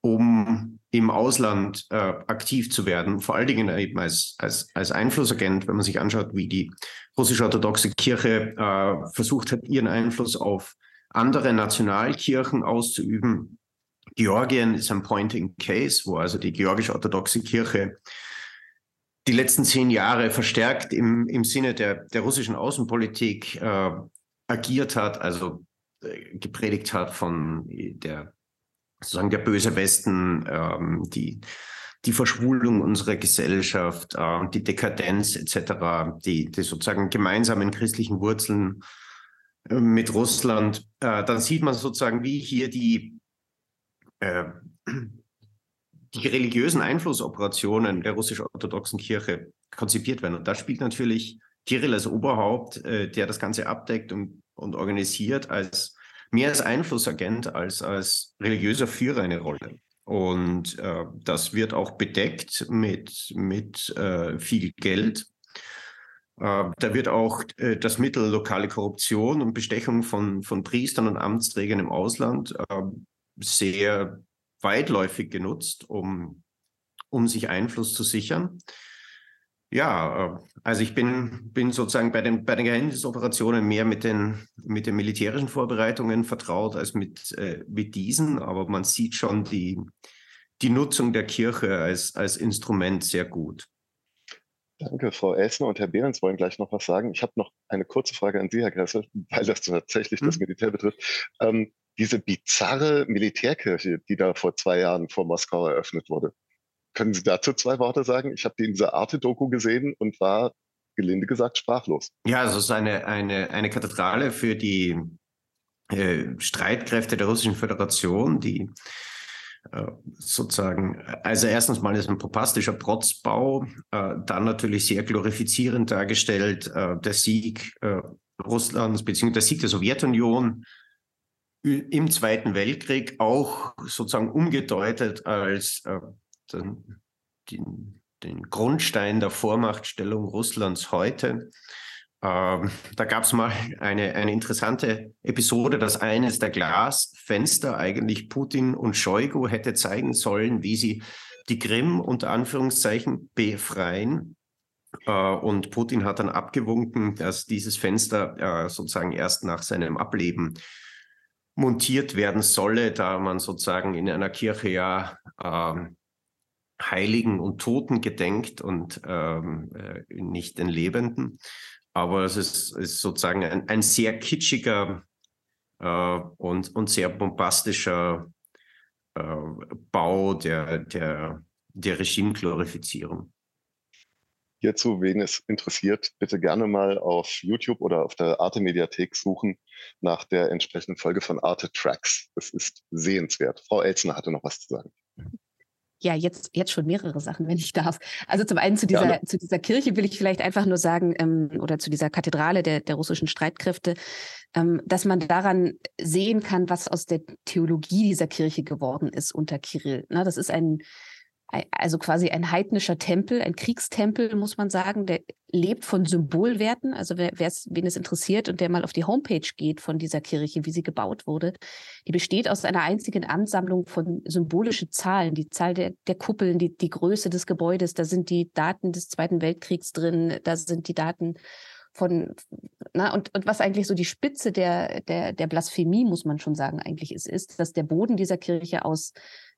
H: um im Ausland äh, aktiv zu werden, vor allen Dingen eben als, als, als Einflussagent, wenn man sich anschaut, wie die russisch-orthodoxe Kirche äh, versucht hat, ihren Einfluss auf andere Nationalkirchen auszuüben. Georgien ist ein Pointing Case, wo also die georgisch-orthodoxe Kirche die letzten zehn Jahre verstärkt im, im Sinne der, der russischen Außenpolitik äh, agiert hat, also äh, gepredigt hat von der sozusagen der böse Westen, ähm, die die Verschwulung unserer Gesellschaft, äh, die Dekadenz etc., die, die sozusagen gemeinsamen christlichen Wurzeln äh, mit Russland, äh, dann sieht man sozusagen, wie hier die, äh, die religiösen Einflussoperationen der russisch-orthodoxen Kirche konzipiert werden. Und da spielt natürlich Kirill als Oberhaupt, äh, der das Ganze abdeckt und, und organisiert, als mehr als Einflussagent als als religiöser Führer eine Rolle. Und äh, das wird auch bedeckt mit, mit äh, viel Geld. Äh, da wird auch äh, das Mittel lokale Korruption und Bestechung von, von Priestern und Amtsträgern im Ausland äh, sehr weitläufig genutzt, um, um sich Einfluss zu sichern. Ja, äh, also ich bin, bin sozusagen bei den, bei den Geheimnisoperationen mehr mit den, mit den militärischen Vorbereitungen vertraut als mit, äh, mit diesen, aber man sieht schon die, die Nutzung der Kirche als, als Instrument sehr gut.
F: Danke, Frau Elsner und Herr Behrens wollen gleich noch was sagen. Ich habe noch eine kurze Frage an Sie, Herr Gressel, weil das tatsächlich hm? das Militär betrifft. Ähm, diese bizarre Militärkirche, die da vor zwei Jahren vor Moskau eröffnet wurde, können Sie dazu zwei Worte sagen? Ich habe die in dieser Arte-Doku gesehen und war gelinde gesagt sprachlos.
H: Ja, also es ist eine, eine, eine Kathedrale für die äh, Streitkräfte der Russischen Föderation, die äh, sozusagen, also erstens mal ist ein pompastischer Protzbau, äh, dann natürlich sehr glorifizierend dargestellt, äh, der Sieg äh, Russlands beziehungsweise der Sieg der Sowjetunion im Zweiten Weltkrieg auch sozusagen umgedeutet als den, den, Grundstein der Vormachtstellung Russlands heute. Ähm, da gab es mal eine, eine interessante Episode, dass eines der Glasfenster eigentlich Putin und Shoigu hätte zeigen sollen, wie sie die Krim unter Anführungszeichen befreien. Uh, und Putin hat dann abgewunken, dass dieses Fenster uh, sozusagen erst nach seinem Ableben montiert werden solle, da man sozusagen in einer Kirche ja uh, Heiligen und Toten gedenkt und ähm, äh, nicht den Lebenden. Aber es ist, ist sozusagen ein, ein, sehr kitschiger äh, und, und sehr bombastischer äh, Bau der, der, der Regimeglorifizierung.
F: Hierzu, wen es interessiert, bitte gerne mal auf YouTube oder auf der Arte-Mediathek suchen nach der entsprechenden Folge von Arte Tracks. Das ist sehenswert. Frau Elzner hatte noch was zu sagen
G: ja, jetzt, jetzt schon mehrere Sachen, wenn ich darf. Also zum einen zu dieser, ja, zu dieser Kirche will ich vielleicht einfach nur sagen, ähm, oder zu dieser Kathedrale der, der russischen Streitkräfte, ähm, dass man daran sehen kann, was aus der Theologie dieser Kirche geworden ist unter Kirill. Na, das ist ein, also quasi ein heidnischer Tempel, ein Kriegstempel, muss man sagen, der lebt von Symbolwerten. Also wer wen es interessiert und der mal auf die Homepage geht von dieser Kirche, wie sie gebaut wurde, die besteht aus einer einzigen Ansammlung von symbolischen Zahlen. Die Zahl der, der Kuppeln, die, die Größe des Gebäudes, da sind die Daten des Zweiten Weltkriegs drin, da sind die Daten von, na, und, und was eigentlich so die Spitze der, der, der Blasphemie, muss man schon sagen, eigentlich ist, ist, dass der Boden dieser Kirche aus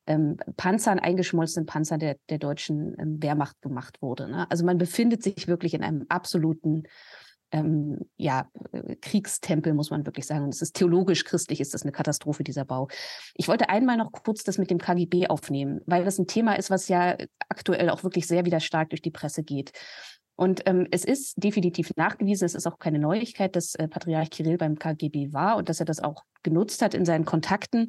G: ähm, Panzern, eingeschmolzenen Panzern der, der deutschen ähm, Wehrmacht gemacht wurde. Ne? Also man befindet sich wirklich in einem absoluten ähm, ja, äh, Kriegstempel, muss man wirklich sagen. Und es ist theologisch christlich, ist das eine Katastrophe, dieser Bau. Ich wollte einmal noch kurz das mit dem KGB aufnehmen, weil das ein Thema ist, was ja aktuell auch wirklich sehr wieder stark durch die Presse geht. Und ähm, es ist definitiv nachgewiesen, es ist auch keine Neuigkeit, dass äh, Patriarch Kirill beim KGB war und dass er das auch genutzt hat in seinen Kontakten.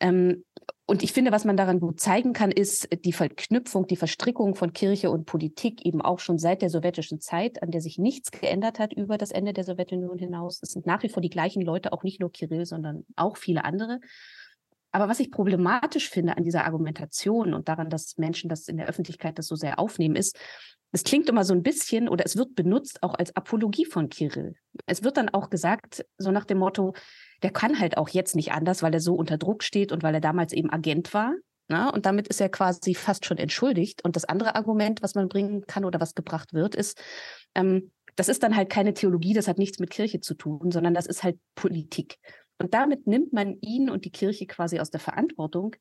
G: Ähm, und ich finde, was man daran gut zeigen kann, ist die Verknüpfung, die Verstrickung von Kirche und Politik eben auch schon seit der sowjetischen Zeit, an der sich nichts geändert hat über das Ende der Sowjetunion hinaus. Es sind nach wie vor die gleichen Leute, auch nicht nur Kirill, sondern auch viele andere. Aber was ich problematisch finde an dieser Argumentation und daran, dass Menschen das in der Öffentlichkeit das so sehr aufnehmen, ist, es klingt immer so ein bisschen oder es wird benutzt auch als Apologie von Kirill. Es wird dann auch gesagt, so nach dem Motto, der kann halt auch jetzt nicht anders, weil er so unter Druck steht und weil er damals eben Agent war. Na, ne? und damit ist er quasi fast schon entschuldigt. Und das andere Argument, was man bringen kann oder was gebracht wird, ist, ähm, das ist dann halt keine Theologie, das hat nichts mit Kirche zu tun, sondern das ist halt Politik. Und damit nimmt man ihn und die Kirche quasi aus der Verantwortung,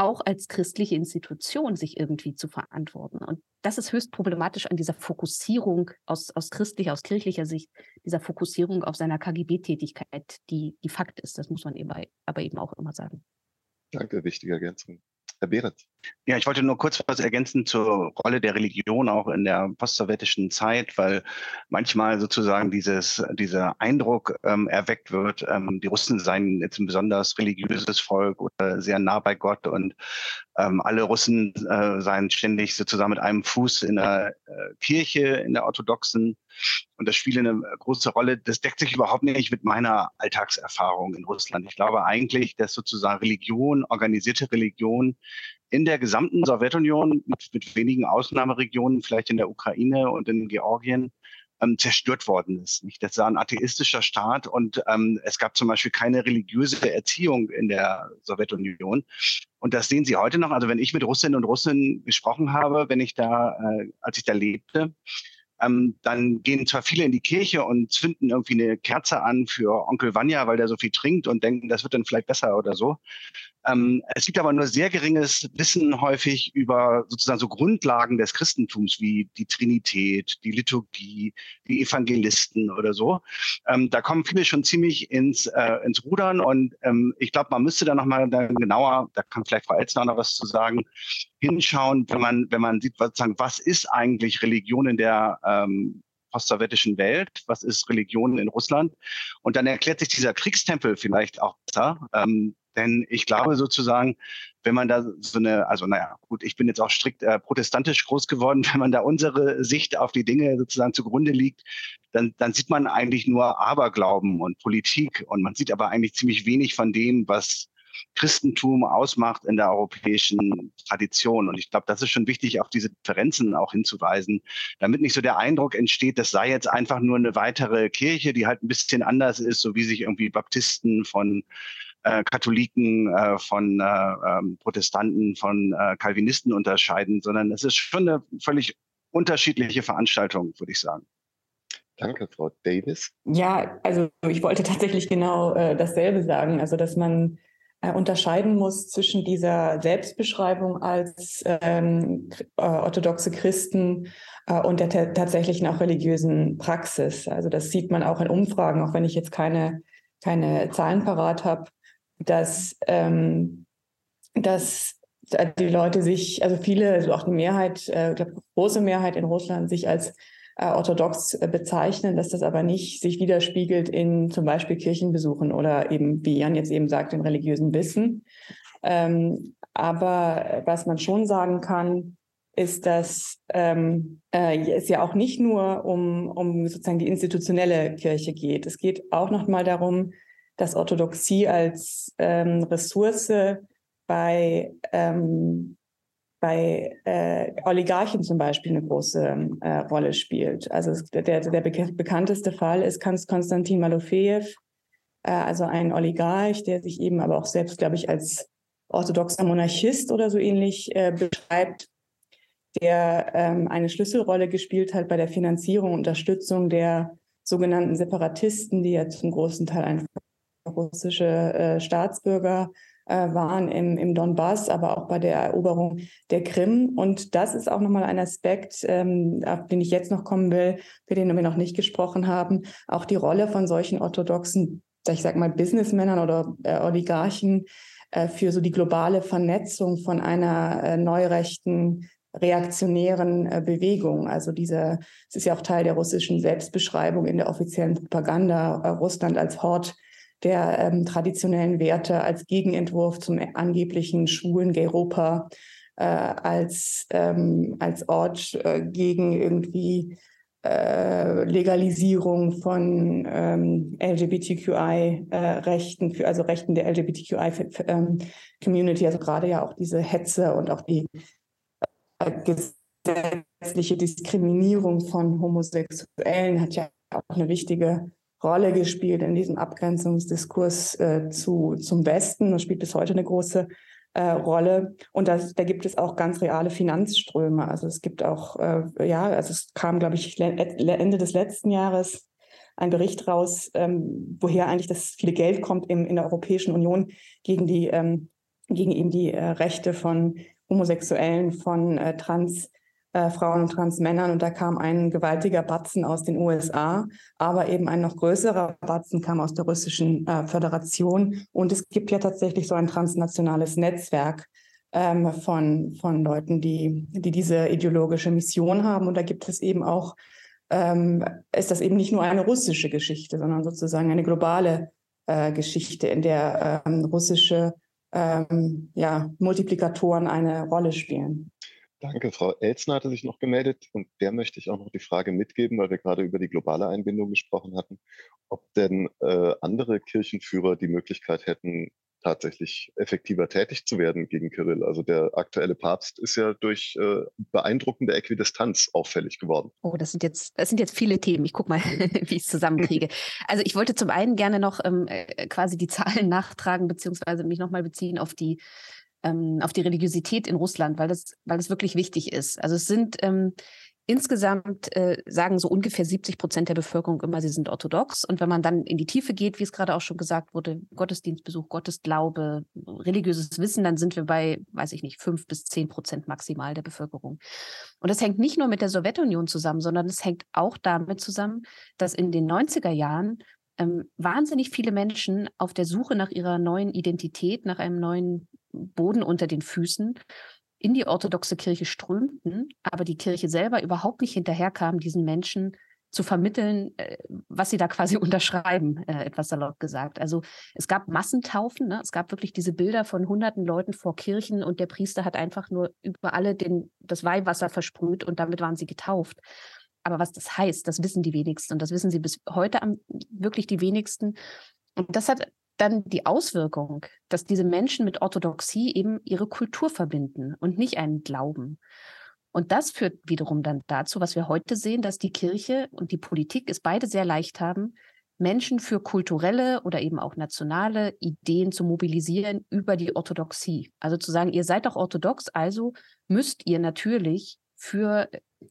G: auch als christliche Institution sich irgendwie zu verantworten. Und das ist höchst problematisch an dieser Fokussierung aus, aus christlicher, aus kirchlicher Sicht, dieser Fokussierung auf seiner KGB-Tätigkeit, die, die Fakt ist. Das muss man eben, aber eben auch immer sagen.
F: Danke, wichtige Ergänzung. Herr Behrendt.
J: Ja, ich wollte nur kurz was ergänzen zur Rolle der Religion auch in der postsowjetischen Zeit, weil manchmal sozusagen dieses, dieser Eindruck ähm, erweckt wird, ähm, die Russen seien jetzt ein besonders religiöses Volk oder sehr nah bei Gott und ähm, alle Russen äh, seien ständig sozusagen mit einem Fuß in der äh, Kirche, in der orthodoxen und das spielt eine große Rolle. Das deckt sich überhaupt nicht mit meiner Alltagserfahrung in Russland. Ich glaube eigentlich, dass sozusagen Religion, organisierte Religion in der gesamten Sowjetunion, mit, mit wenigen Ausnahmeregionen, vielleicht in der Ukraine und in Georgien, ähm, zerstört worden ist. Nicht? Das war ein atheistischer Staat und ähm, es gab zum Beispiel keine religiöse Erziehung in der Sowjetunion. Und das sehen Sie heute noch. Also wenn ich mit Russinnen und Russen gesprochen habe, wenn ich da, äh, als ich da lebte, ähm, dann gehen zwar viele in die Kirche und zünden irgendwie eine Kerze an für Onkel Vanya, weil der so viel trinkt und denken, das wird dann vielleicht besser oder so. Ähm, es gibt aber nur sehr geringes Wissen häufig über sozusagen so Grundlagen des Christentums wie die Trinität, die Liturgie, die Evangelisten oder so. Ähm, da kommen viele schon ziemlich ins, äh, ins Rudern und ähm, ich glaube, man müsste da nochmal genauer, da kann vielleicht Frau Elzner noch was zu sagen, hinschauen, wenn man, wenn man sieht, sozusagen, was ist eigentlich Religion in der ähm, postsowjetischen Welt, was ist Religion in Russland. Und dann erklärt sich dieser Kriegstempel vielleicht auch besser. Ähm, denn ich glaube sozusagen, wenn man da so eine, also naja, gut, ich bin jetzt auch strikt äh, protestantisch groß geworden, [laughs] wenn man da unsere Sicht auf die Dinge sozusagen zugrunde liegt, dann, dann sieht man eigentlich nur Aberglauben und Politik und man sieht aber eigentlich ziemlich wenig von dem, was Christentum ausmacht in der europäischen Tradition. Und ich glaube, das ist schon wichtig, auf diese Differenzen auch hinzuweisen, damit nicht so der Eindruck entsteht, das sei jetzt einfach nur eine weitere Kirche, die halt ein bisschen anders ist, so wie sich irgendwie Baptisten von äh, Katholiken, äh, von äh, ähm, Protestanten, von äh, Calvinisten unterscheiden, sondern es ist schon eine völlig unterschiedliche Veranstaltung, würde ich sagen.
F: Danke, Frau Davis.
K: Ja, also ich wollte tatsächlich genau äh, dasselbe sagen, also dass man äh, unterscheiden muss zwischen dieser Selbstbeschreibung als ähm, äh, orthodoxe Christen äh, und der tatsächlichen auch religiösen Praxis. Also das sieht man auch in Umfragen, auch wenn ich jetzt keine, keine Zahlen parat habe dass, ähm, dass die Leute sich, also viele, also auch die Mehrheit, äh, ich große Mehrheit in Russland sich als äh, orthodox äh, bezeichnen, dass das aber nicht sich widerspiegelt in zum Beispiel Kirchenbesuchen oder eben, wie Jan jetzt eben sagt, im religiösen Wissen. Ähm, aber was man schon sagen kann, ist, dass ähm, äh, es ja auch nicht nur um, um sozusagen die institutionelle Kirche geht. Es geht auch noch mal darum, dass Orthodoxie als ähm, Ressource bei, ähm, bei äh, Oligarchen zum Beispiel eine große äh, Rolle spielt. Also der, der bekannteste Fall ist Konstantin Malofejew, äh, also ein Oligarch, der sich eben aber auch selbst, glaube ich, als orthodoxer Monarchist oder so ähnlich äh, beschreibt, der ähm, eine Schlüsselrolle gespielt hat bei der Finanzierung und Unterstützung der sogenannten Separatisten, die ja zum großen Teil einfach russische äh, Staatsbürger äh, waren im, im Donbass, aber auch bei der Eroberung der Krim. Und das ist auch nochmal ein Aspekt, ähm, auf den ich jetzt noch kommen will, für den wir noch nicht gesprochen haben. Auch die Rolle von solchen orthodoxen, ich sag mal, Businessmännern oder äh, Oligarchen äh, für so die globale Vernetzung von einer äh, neurechten reaktionären äh, Bewegung. Also diese, es ist ja auch Teil der russischen Selbstbeschreibung in der offiziellen Propaganda, äh, Russland als Hort der ähm, traditionellen Werte als Gegenentwurf zum angeblichen schwulen Europa, äh, als, ähm, als Ort äh, gegen irgendwie äh, Legalisierung von ähm, LGBTQI-Rechten, äh, also Rechten der LGBTQI-Community, ähm, also gerade ja auch diese Hetze und auch die äh, gesetzliche Diskriminierung von Homosexuellen hat ja auch eine wichtige Rolle gespielt in diesem Abgrenzungsdiskurs äh, zu, zum Westen und spielt bis heute eine große äh, Rolle. Und das, da gibt es auch ganz reale Finanzströme. Also es gibt auch, äh, ja, also es kam, glaube ich, Ende des letzten Jahres ein Bericht raus, ähm, woher eigentlich das viele Geld kommt im, in der Europäischen Union gegen die, ähm, gegen eben die äh, Rechte von Homosexuellen, von äh, Trans äh, Frauen und Transmännern. Und da kam ein gewaltiger Batzen aus den USA, aber eben ein noch größerer Batzen kam aus der russischen äh, Föderation. Und es gibt ja tatsächlich so ein transnationales Netzwerk ähm, von, von Leuten, die, die diese ideologische Mission haben. Und da gibt es eben auch, ähm, ist das eben nicht nur eine russische Geschichte, sondern sozusagen eine globale äh, Geschichte, in der ähm, russische ähm, ja, Multiplikatoren eine Rolle spielen.
F: Danke, Frau Elzner hatte sich noch gemeldet und der möchte ich auch noch die Frage mitgeben, weil wir gerade über die globale Einbindung gesprochen hatten, ob denn äh, andere Kirchenführer die Möglichkeit hätten, tatsächlich effektiver tätig zu werden gegen Kirill. Also der aktuelle Papst ist ja durch äh, beeindruckende Äquidistanz auffällig geworden.
G: Oh, das sind jetzt, das sind jetzt viele Themen. Ich gucke mal, [laughs] wie ich es zusammenkriege. [laughs] Also ich wollte zum einen gerne noch ähm, äh, quasi die Zahlen [laughs] nachtragen, beziehungsweise mich nochmal beziehen auf die ähm, auf die Religiosität in Russland, weil das, weil das wirklich wichtig ist. Also es sind ähm, insgesamt äh, sagen so ungefähr 70 Prozent der Bevölkerung immer, sie sind orthodox. Und wenn man dann in die Tiefe geht, wie es gerade auch schon gesagt wurde, Gottesdienstbesuch, Gottesglaube, religiöses Wissen, dann sind wir bei, weiß ich nicht, fünf bis zehn Prozent maximal der Bevölkerung. Und das hängt nicht nur mit der Sowjetunion zusammen, sondern es hängt auch damit zusammen, dass in den 90er Jahren ähm, wahnsinnig viele Menschen auf der Suche nach ihrer neuen Identität, nach einem neuen Boden unter den Füßen in die orthodoxe Kirche strömten, aber die Kirche selber überhaupt nicht hinterherkam, diesen Menschen zu vermitteln, äh, was sie da quasi [laughs] unterschreiben, äh, etwas salopp gesagt. Also es gab Massentaufen, ne? es gab wirklich diese Bilder von hunderten Leuten vor Kirchen und der Priester hat einfach nur über alle den, das Weihwasser versprüht und damit waren sie getauft. Aber was das heißt, das wissen die wenigsten und das wissen sie bis heute am, wirklich die wenigsten. Und das hat dann die Auswirkung, dass diese Menschen mit Orthodoxie eben ihre Kultur verbinden und nicht einen Glauben. Und das führt wiederum dann dazu, was wir heute sehen, dass die Kirche und die Politik es beide sehr leicht haben, Menschen für kulturelle oder eben auch nationale Ideen zu mobilisieren über die Orthodoxie. Also zu sagen, ihr seid doch orthodox, also müsst ihr natürlich für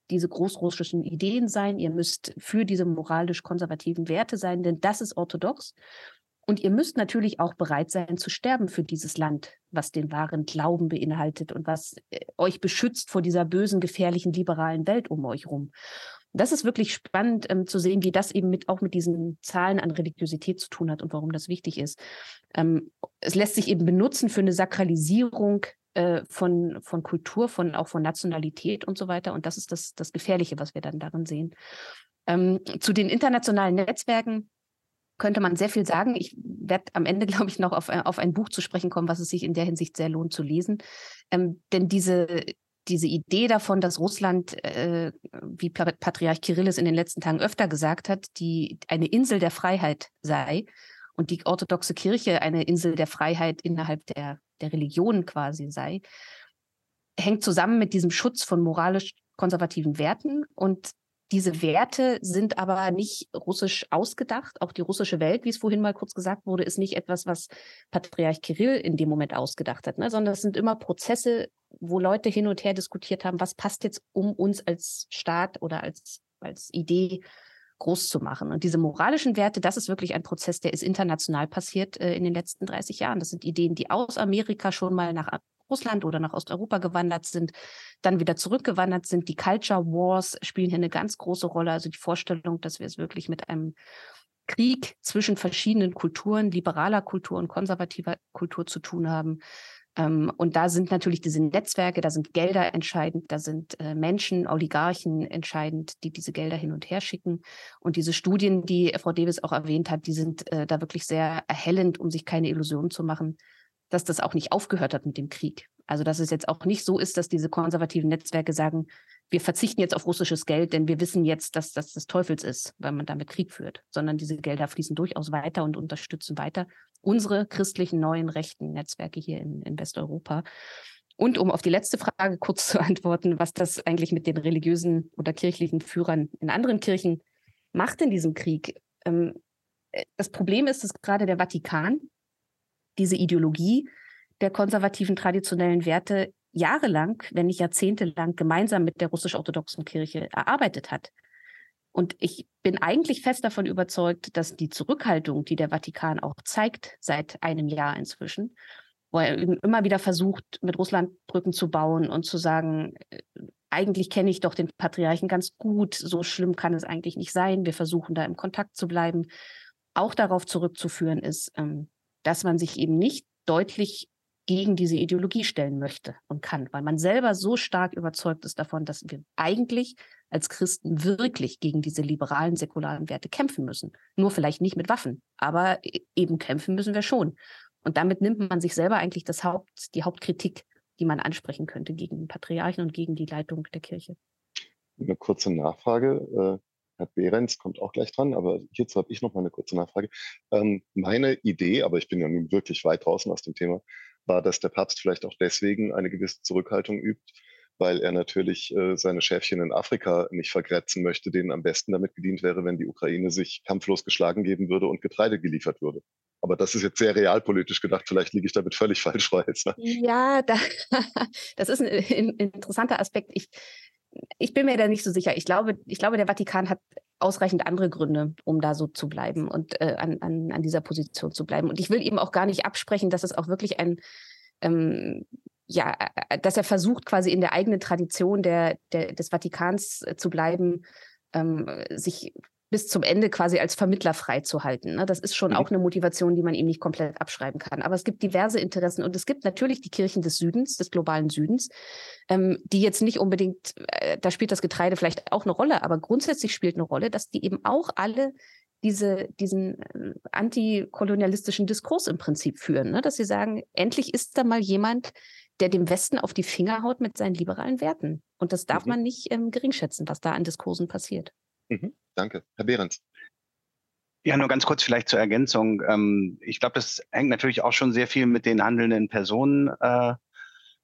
G: diese großrussischen Ideen sein, ihr müsst für diese moralisch konservativen Werte sein, denn das ist orthodox. Und ihr müsst natürlich auch bereit sein zu sterben für dieses Land, was den wahren Glauben beinhaltet und was äh, euch beschützt vor dieser bösen, gefährlichen, liberalen Welt um euch rum. Das ist wirklich spannend ähm, zu sehen, wie das eben mit, auch mit diesen Zahlen an Religiosität zu tun hat und warum das wichtig ist. Ähm, es lässt sich eben benutzen für eine Sakralisierung äh, von, von Kultur, von, auch von Nationalität und so weiter. Und das ist das, das Gefährliche, was wir dann darin sehen. Ähm, zu den internationalen Netzwerken könnte man sehr viel sagen. Ich werde am Ende, [laughs] glaube ich, noch auf, äh, auf ein Buch zu sprechen kommen, was es sich in der Hinsicht sehr lohnt zu lesen. Ähm, denn diese, diese Idee davon, dass Russland, äh, wie Patriarch Kirill es in den letzten Tagen öfter gesagt hat, die eine Insel der Freiheit sei und die orthodoxe Kirche eine Insel der Freiheit innerhalb der, der Religion quasi sei, hängt zusammen mit diesem Schutz von moralisch konservativen Werten und diese Werte sind aber nicht russisch ausgedacht. Auch die russische Welt, wie es vorhin mal kurz gesagt wurde, ist nicht etwas, was Patriarch Kirill in dem Moment ausgedacht hat, ne? sondern es sind immer Prozesse, wo Leute hin und her diskutiert haben, was passt jetzt um uns als Staat oder als, als Idee groß zu machen. Und diese moralischen Werte, das ist wirklich ein Prozess, der ist international passiert äh, in den letzten 30 Jahren. Das sind Ideen, die aus Amerika schon mal nach Russland oder nach Osteuropa gewandert sind, dann wieder zurückgewandert sind. Die Culture Wars spielen hier eine ganz große Rolle. Also die Vorstellung, dass wir es wirklich mit einem Krieg zwischen verschiedenen Kulturen, liberaler Kultur und konservativer Kultur zu tun haben. Ähm, und da sind natürlich diese Netzwerke, da sind Gelder entscheidend, da sind äh, Menschen, Oligarchen entscheidend, die diese Gelder hin und her schicken. Und diese Studien, die Frau Davis auch erwähnt hat, die sind äh, da wirklich sehr erhellend, um sich keine Illusionen zu machen, dass das auch nicht aufgehört hat mit dem Krieg. Also dass es jetzt auch nicht so ist, dass diese konservativen Netzwerke sagen, wir verzichten jetzt auf russisches Geld, denn wir wissen jetzt, dass das des Teufels ist, weil man damit Krieg führt, sondern diese Gelder fließen durchaus weiter und unterstützen weiter unsere christlichen neuen rechten Netzwerke hier in, in Westeuropa. Und um auf die letzte Frage kurz [laughs] zu antworten, was das eigentlich mit den religiösen oder kirchlichen Führern in anderen Kirchen macht in diesem Krieg. Ähm, äh, das Problem ist, dass gerade der Vatikan diese Ideologie der konservativen traditionellen Werte jahrelang, wenn nicht jahrzehntelang gemeinsam mit der russisch-orthodoxen Kirche erarbeitet hat. Und ich bin eigentlich fest davon überzeugt, dass die Zurückhaltung, die der Vatikan auch zeigt seit einem Jahr inzwischen, wo er immer wieder versucht, mit Russland Brücken zu bauen und zu sagen, äh, eigentlich kenne ich doch den Patriarchen ganz gut, so schlimm kann es eigentlich nicht sein, wir versuchen da im Kontakt zu bleiben, auch darauf zurückzuführen ist, ähm, dass man sich eben nicht deutlich gegen diese Ideologie stellen möchte und kann, weil man selber so stark überzeugt ist davon, dass wir eigentlich als Christen wirklich gegen diese liberalen, säkularen Werte kämpfen müssen. Nur vielleicht nicht mit Waffen, aber e-, eben kämpfen müssen wir schon. Und damit nimmt man sich selber eigentlich das Haupt, die Hauptkritik, die man ansprechen könnte gegen den Patriarchen und gegen die Leitung der Kirche.
F: Eine kurze Nachfrage. Herr Behrens kommt auch gleich dran, aber hierzu habe ich noch mal eine kurze Nachfrage. Ähm, meine Idee, aber ich bin ja nun wirklich weit draußen aus dem Thema, war, dass der Papst vielleicht auch deswegen eine gewisse Zurückhaltung übt, weil er natürlich äh, seine Schäfchen in Afrika nicht vergrätzen möchte, denen am besten damit gedient wäre, wenn die Ukraine sich kampflos geschlagen geben würde und Getreide geliefert würde. Aber das ist jetzt sehr realpolitisch gedacht. Vielleicht liege ich damit völlig [laughs] falsch, Frau.
G: Ja, da, [laughs] das ist ein, ein interessanter Aspekt. Ich, ich bin mir da nicht so sicher. Ich glaube, ich glaube, der Vatikan hat ausreichend andere Gründe, um da so zu bleiben und äh, an, an, an dieser Position zu bleiben. Und ich will ihm auch gar nicht absprechen, dass es auch wirklich ein, ähm, ja, äh, dass er versucht, quasi in der eigenen Tradition der, der, des Vatikans äh, zu bleiben, ähm, sich bis zum Ende quasi als Vermittler freizuhalten. Ne? Das ist schon mhm. auch eine Motivation, die man ihm nicht komplett abschreiben kann. Aber es gibt diverse Interessen und es gibt natürlich die Kirchen des Südens, des globalen Südens, ähm, die jetzt nicht unbedingt, äh, da spielt das Getreide vielleicht auch eine Rolle, aber grundsätzlich spielt eine Rolle, dass die eben auch alle diese, diesen äh, antikolonialistischen Diskurs im Prinzip führen, ne? dass sie sagen, endlich ist da mal jemand, der dem Westen auf die Finger haut mit seinen liberalen Werten. Und das darf mhm. man nicht ähm, geringschätzen, was da an Diskursen passiert.
F: Mhm, danke. Herr Behrens.
J: Ja, nur ganz kurz vielleicht zur Ergänzung. Ähm, ich glaube, das hängt natürlich auch schon sehr viel mit den handelnden Personen äh,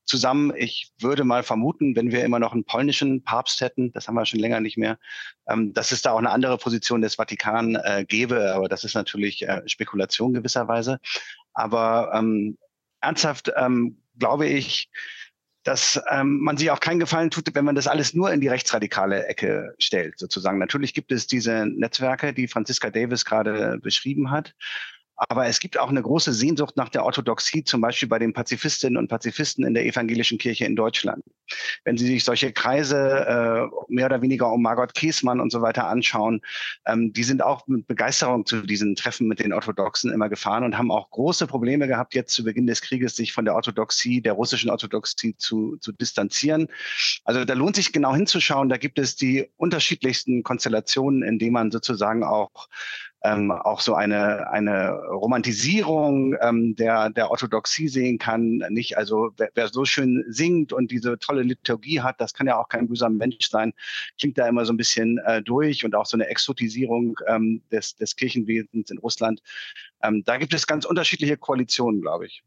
J: zusammen. Ich würde mal vermuten, wenn wir immer noch einen polnischen Papst hätten, das haben wir schon länger nicht mehr, ähm, dass es da auch eine andere Position des Vatikan äh, gäbe. Aber das ist natürlich äh, Spekulation gewisserweise. Aber ähm, ernsthaft ähm, glaube ich, dass ähm, man sich auch keinen Gefallen tut, wenn man das alles nur in die rechtsradikale Ecke stellt, sozusagen. Natürlich gibt es diese Netzwerke, die Franziska Davis gerade beschrieben hat. Aber es gibt auch eine große Sehnsucht nach der Orthodoxie, zum Beispiel bei den Pazifistinnen und Pazifisten in der evangelischen Kirche in Deutschland. Wenn Sie sich solche Kreise äh, mehr oder weniger um Margot Kiesmann und so weiter anschauen, ähm, die sind auch mit Begeisterung zu diesen Treffen mit den Orthodoxen immer gefahren und haben auch große Probleme gehabt, jetzt zu Beginn des Krieges sich von der Orthodoxie, der russischen Orthodoxie zu, zu distanzieren. Also da lohnt sich genau hinzuschauen. Da gibt es die unterschiedlichsten Konstellationen, in denen man sozusagen auch ähm, auch so eine, eine Romantisierung ähm, der, der Orthodoxie sehen kann. Nicht, also wer, wer, so schön singt und diese tolle Liturgie hat, das kann ja auch kein böser Mensch sein, klingt da immer so ein bisschen äh, durch und auch so eine Exotisierung ähm, des, des Kirchenwesens in Russland. Ähm, da gibt es ganz unterschiedliche Koalitionen, glaube ich.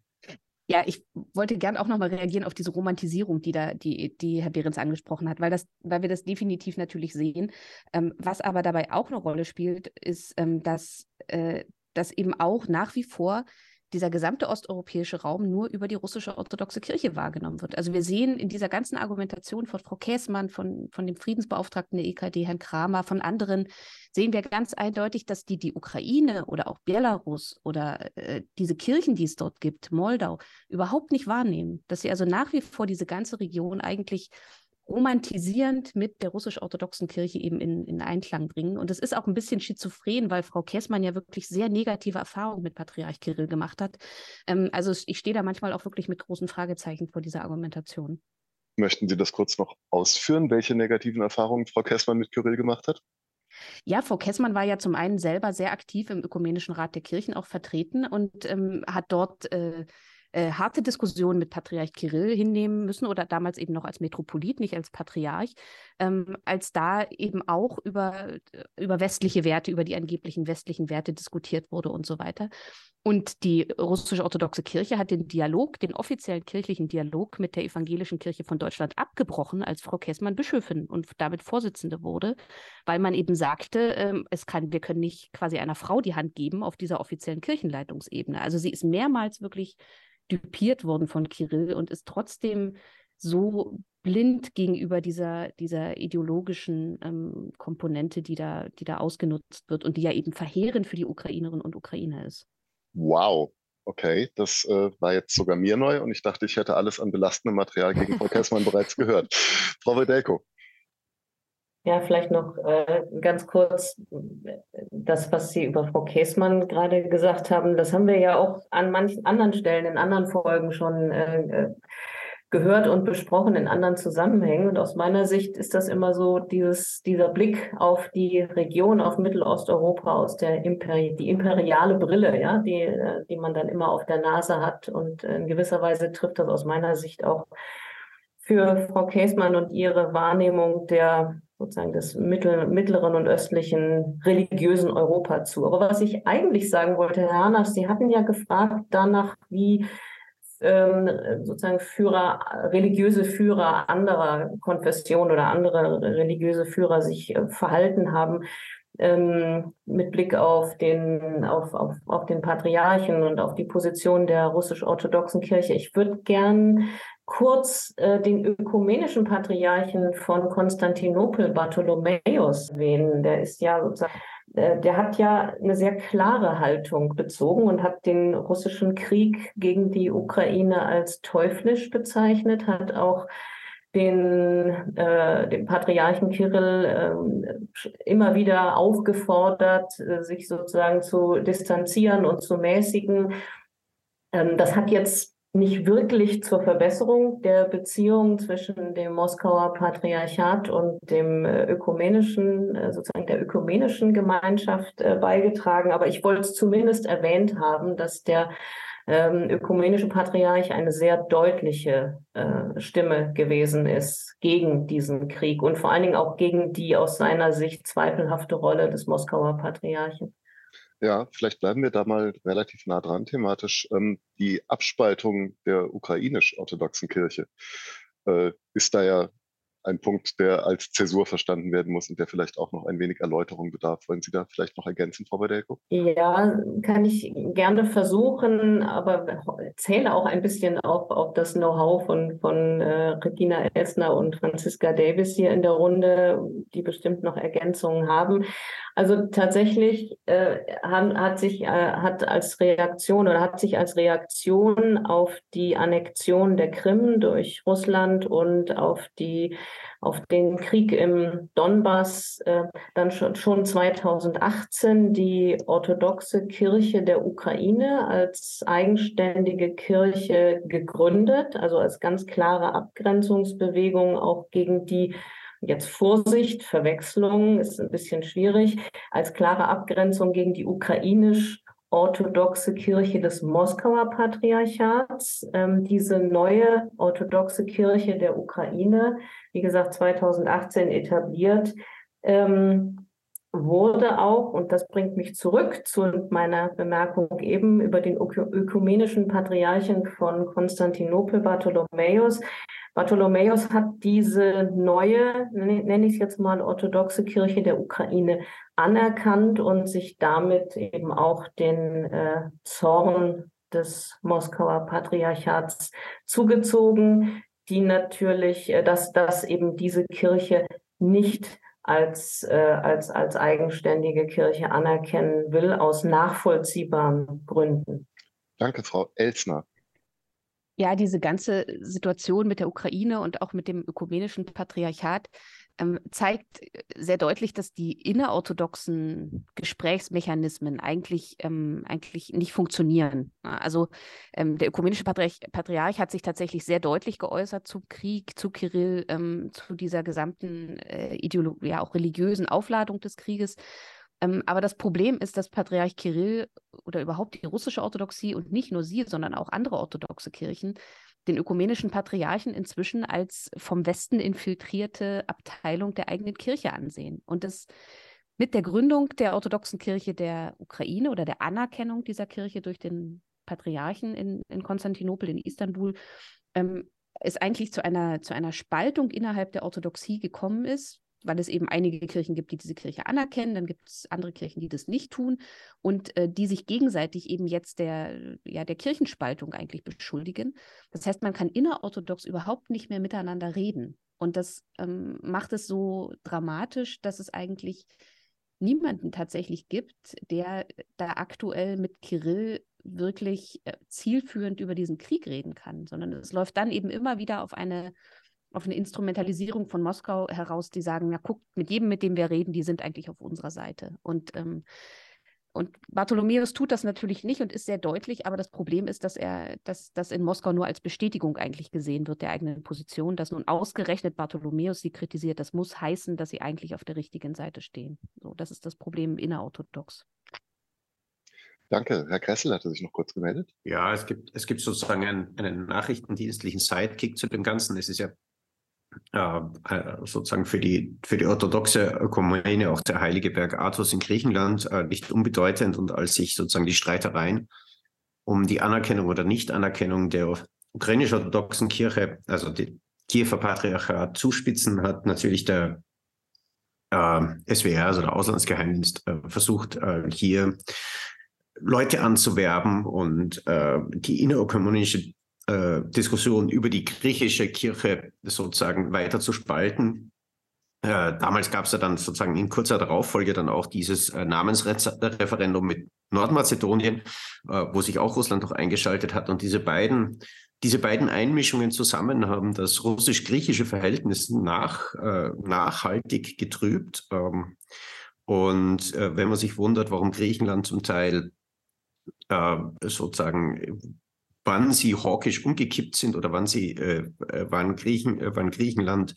G: Ja, ich wollte gern auch nochmal reagieren auf diese Romantisierung, die da, die, die Herr Behrens angesprochen hat, weil das, weil wir das definitiv natürlich sehen. Ähm, was aber dabei auch eine Rolle spielt, ist, ähm, dass, äh, dass eben auch nach wie vor dieser gesamte osteuropäische Raum nur über die russische orthodoxe Kirche wahrgenommen wird. Also wir sehen in dieser ganzen Argumentation von Frau Käßmann, von, von dem Friedensbeauftragten der EKD, Herrn Kramer, von anderen, sehen wir ganz eindeutig, dass die die Ukraine oder auch Belarus oder äh, diese Kirchen, die es dort gibt, Moldau, überhaupt nicht wahrnehmen. Dass sie also nach wie vor diese ganze Region eigentlich romantisierend mit der russisch-orthodoxen Kirche eben in, in Einklang bringen. Und es ist auch ein bisschen schizophren, weil Frau Kessmann ja wirklich sehr negative Erfahrungen mit Patriarch Kirill gemacht hat. Ähm, also ich stehe da manchmal auch wirklich mit großen Fragezeichen vor dieser Argumentation.
F: Möchten Sie das kurz noch ausführen, welche negativen Erfahrungen Frau Kessmann mit Kyrill gemacht hat?
G: Ja, Frau Kessmann war ja zum einen selber sehr aktiv im Ökumenischen Rat der Kirchen auch vertreten und ähm, hat dort äh, äh, harte Diskussionen mit Patriarch Kirill hinnehmen müssen oder damals eben noch als Metropolit, nicht als Patriarch, ähm, als da eben auch über, äh, über westliche Werte, über die angeblichen westlichen Werte diskutiert wurde und so weiter. Und die russische orthodoxe Kirche hat den Dialog, den offiziellen kirchlichen Dialog mit der evangelischen Kirche von Deutschland abgebrochen, als Frau Kessmann Bischöfin und damit Vorsitzende wurde, weil man eben sagte, ähm, es kann, wir können nicht quasi einer Frau die Hand geben auf dieser offiziellen Kirchenleitungsebene. Also sie ist mehrmals wirklich düpiert worden von Kirill und ist trotzdem so blind gegenüber dieser, dieser ideologischen ähm, Komponente, die da, die da ausgenutzt wird und die ja eben verheerend für die Ukrainerinnen und Ukrainer ist.
F: Wow, okay, das äh, war jetzt sogar mir neu und ich dachte, ich hätte alles an belastendem Material gegen Frau Kessmann bereits gehört. Frau Wedelko.
I: Ja, vielleicht noch äh, ganz kurz das, was Sie über Frau Käßmann gerade gesagt haben. Das haben wir ja auch an manchen anderen Stellen, in anderen Folgen schon äh, äh, gehört und besprochen, in anderen Zusammenhängen. Und aus meiner Sicht ist das immer so dieses, dieser Blick auf die Region, auf Mittelosteuropa aus der Imperi die imperiale Brille, ja, die, äh, die man dann immer auf der Nase hat. Und in gewisser Weise trifft das aus meiner Sicht auch für Frau Käßmann und ihre Wahrnehmung der sozusagen des mittel, mittleren und östlichen religiösen Europa zu. Aber was ich eigentlich sagen wollte, Herr Hanas, Sie hatten ja gefragt danach, wie ähm, sozusagen Führer, religiöse Führer anderer Konfession oder andere religiöse Führer sich äh, verhalten haben. Ähm, mit Blick auf den, auf, auf, auf den Patriarchen und auf die Position der russisch-orthodoxen Kirche. Ich würde gern kurz äh, den ökumenischen Patriarchen von Konstantinopel, Bartholomäus, erwähnen. Der ist ja sozusagen, der hat ja eine sehr klare Haltung bezogen und hat den russischen Krieg gegen die Ukraine als teuflisch bezeichnet, hat auch den, äh, den Patriarchen Kirill äh, immer wieder aufgefordert, äh, sich sozusagen zu distanzieren und zu mäßigen. Ähm, das hat jetzt nicht wirklich zur Verbesserung der Beziehung zwischen dem Moskauer Patriarchat und dem äh, ökumenischen, äh, sozusagen der ökumenischen Gemeinschaft äh, beigetragen. Aber ich wollte es zumindest erwähnt haben, dass der ähm, ökumenische Patriarch eine sehr deutliche Stimme gewesen ist gegen diesen Krieg und vor allen Dingen auch gegen die aus seiner Sicht zweifelhafte Rolle des Moskauer Patriarchen.
F: Ja, vielleicht bleiben wir da mal relativ nah dran thematisch. Ähm, die Abspaltung der ukrainisch-orthodoxen Kirche äh, ist da ja ein Punkt, der als Zäsur verstanden werden muss und der vielleicht auch noch ein wenig Erläuterung bedarf. Wollen Sie da vielleicht noch ergänzen, Frau Badelko?
I: Ja, kann ich gerne versuchen, aber zähle auch ein bisschen auf, auf das Know-how von, von äh, Regina Elsner und Franziska Davis hier in der Runde, die bestimmt noch Ergänzungen haben. Also tatsächlich äh, hat, hat sich äh, hat als Reaktion oder hat sich als Reaktion auf die Annexion der Krim durch Russland und auf die auf den Krieg im Donbass äh, dann schon, schon 2018 die orthodoxe Kirche der Ukraine als eigenständige Kirche gegründet, also als ganz klare Abgrenzungsbewegung auch gegen die Jetzt Vorsicht, Verwechslung ist ein bisschen schwierig, als klare Abgrenzung gegen die ukrainisch orthodoxe Kirche des Moskauer Patriarchats. Ähm, diese neue orthodoxe Kirche der Ukraine, wie gesagt, 2018 etabliert, ähm, wurde auch, und das bringt mich zurück zu meiner Bemerkung eben über den ökumenischen Patriarchen von Konstantinopel, Bartholomäus, Bartholomäus hat diese neue, nenne ich es jetzt mal, orthodoxe Kirche der Ukraine anerkannt und sich damit eben auch den äh, Zorn des Moskauer Patriarchats zugezogen, die natürlich, äh, dass, dass eben diese Kirche nicht als, äh, als, als eigenständige Kirche anerkennen will, aus nachvollziehbaren Gründen.
F: Danke, Frau Elsner.
G: Ja, diese ganze Situation mit der Ukraine und auch mit dem ökumenischen Patriarchat ähm, zeigt sehr deutlich, dass die innerorthodoxen Gesprächsmechanismen eigentlich, ähm, eigentlich nicht funktionieren. Also ähm, der ökumenische Patriarch, Patriarch, hat sich tatsächlich sehr deutlich geäußert zum Krieg, zu Kirill, ähm, zu dieser gesamten äh, Ideolo ja auch religiösen Aufladung des Krieges. Ähm, aber das Problem ist, dass Patriarch Kirill oder überhaupt die russische Orthodoxie und nicht nur sie, sondern auch andere orthodoxe Kirchen den ökumenischen Patriarchen inzwischen als vom Westen infiltrierte Abteilung der eigenen Kirche ansehen. Und das mit der Gründung der orthodoxen Kirche der Ukraine oder der Anerkennung dieser Kirche durch den Patriarchen in, in Konstantinopel, in Istanbul, ähm, es eigentlich zu einer, zu einer Spaltung innerhalb der Orthodoxie gekommen ist, weil es eben einige Kirchen gibt, die diese Kirche anerkennen, dann gibt es andere Kirchen, die das nicht tun und äh, die sich gegenseitig eben jetzt der, ja, der Kirchenspaltung eigentlich beschuldigen. Das heißt, man kann innerorthodox überhaupt nicht mehr miteinander reden. Und das ähm, macht es so dramatisch, dass es eigentlich niemanden tatsächlich gibt, der da aktuell mit Kirill wirklich äh, zielführend über diesen Krieg reden kann, sondern es läuft dann eben immer wieder auf eine auf eine Instrumentalisierung von Moskau heraus, die sagen, ja, guckt, mit jedem, mit dem wir reden, die sind eigentlich auf unserer Seite. Und, ähm, und Bartholomäus tut das natürlich nicht und ist sehr deutlich, aber das Problem ist, dass er, dass das in Moskau nur als Bestätigung eigentlich gesehen wird der eigenen Position, dass nun ausgerechnet Bartholomäus sie kritisiert. Das muss heißen, dass sie eigentlich auf der richtigen Seite stehen. So, das ist das Problem innerorthodox.
F: Danke. Herr Kressel hatte sich noch kurz gemeldet.
H: Ja, es gibt, es gibt sozusagen einen, einen nachrichtendienstlichen Sidekick zu dem Ganzen. Es ist ja äh, sozusagen für die, für die orthodoxe Ökumene auch der heilige Berg Athos in Griechenland äh, nicht unbedeutend und als sich sozusagen die Streitereien um die Anerkennung oder Nichtanerkennung der ukrainisch-orthodoxen Kirche, also die Kiewer Patriarchat zuspitzen, hat natürlich der äh, SWR, also der Auslandsgeheimdienst, äh, versucht, äh, hier Leute anzuwerben und äh, die innerökumenische äh, Diskussion über die griechische Kirche sozusagen weiter zu spalten. Äh, damals gab es ja dann sozusagen in kurzer Darauffolge dann auch dieses äh, Namensreferendum mit Nordmazedonien, äh, wo sich auch Russland noch eingeschaltet hat. Und diese beiden, diese beiden Einmischungen zusammen haben das russisch-griechische Verhältnis nach, äh, nachhaltig getrübt. Ähm, und äh, wenn man sich wundert, warum Griechenland zum Teil sozusagen wann sie hawkisch umgekippt sind oder wann sie, äh, äh, wann, Griechen, äh, wann Griechenland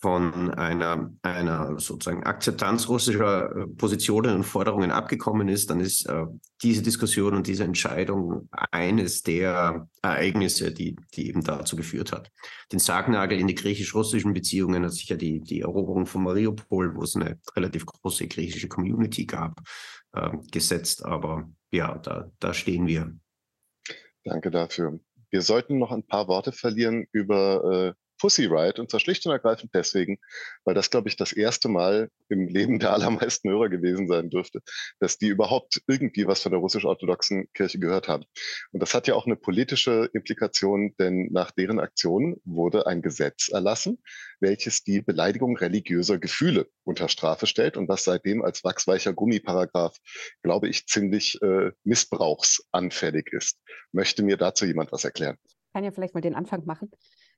H: von einer, einer sozusagen Akzeptanz russischer äh, Positionen und Forderungen abgekommen ist, dann ist äh, diese Diskussion und diese Entscheidung eines der Ereignisse, die, die eben dazu geführt hat. Den Sargnagel in die griechisch-russischen Beziehungen hat sicher die, die Eroberung von Mariupol, wo es eine relativ große griechische Community gab, äh, gesetzt. Aber ja, da, da stehen wir.
F: Danke dafür. Wir sollten noch ein paar Worte verlieren über äh, Pussy Riot und zwar schlicht und ergreifend deswegen, weil das, glaube ich, das erste Mal im [laughs] Leben der allermeisten Hörer gewesen sein dürfte, dass die überhaupt irgendwie was von der russisch-orthodoxen Kirche gehört haben. Und das hat ja auch eine politische Implikation, denn nach deren Aktion wurde ein Gesetz erlassen, welches die Beleidigung religiöser Gefühle unter Strafe stellt und was seitdem als wachsweicher Gummiparagraph, glaube ich, ziemlich äh, missbrauchsanfällig ist. Möchte mir dazu jemand was erklären?
G: Ich kann ja vielleicht mal den Anfang machen.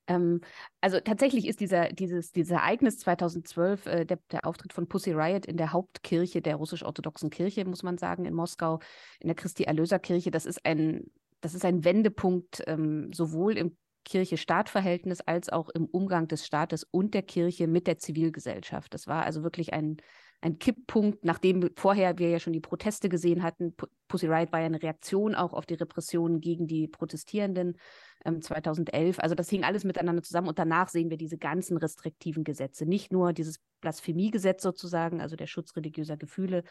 G: Ähm, also tatsächlich ist dieser, dieses, dieses Ereignis 2012, äh, der, der, Auftritt von Pussy Riot in der Hauptkirche der russisch-orthodoxen Kirche, muss man sagen, in Moskau, in der Christi-Erlöser-Kirche, das ist ein, das ist ein Wendepunkt ähm, sowohl im Kirche-Staat-Verhältnis als auch im Umgang des Staates und der Kirche mit der Zivilgesellschaft. Das war also wirklich ein, ein Kipppunkt, nachdem vorher wir ja schon die Proteste gesehen hatten. Pussy Riot war ja eine Reaktion auch auf die Repressionen gegen die Protestierenden ähm, 2011. Also das hing alles miteinander zusammen und danach sehen wir diese ganzen restriktiven Gesetze. Nicht nur dieses Blasphemiegesetz sozusagen, also der Schutz religiöser Gefühle,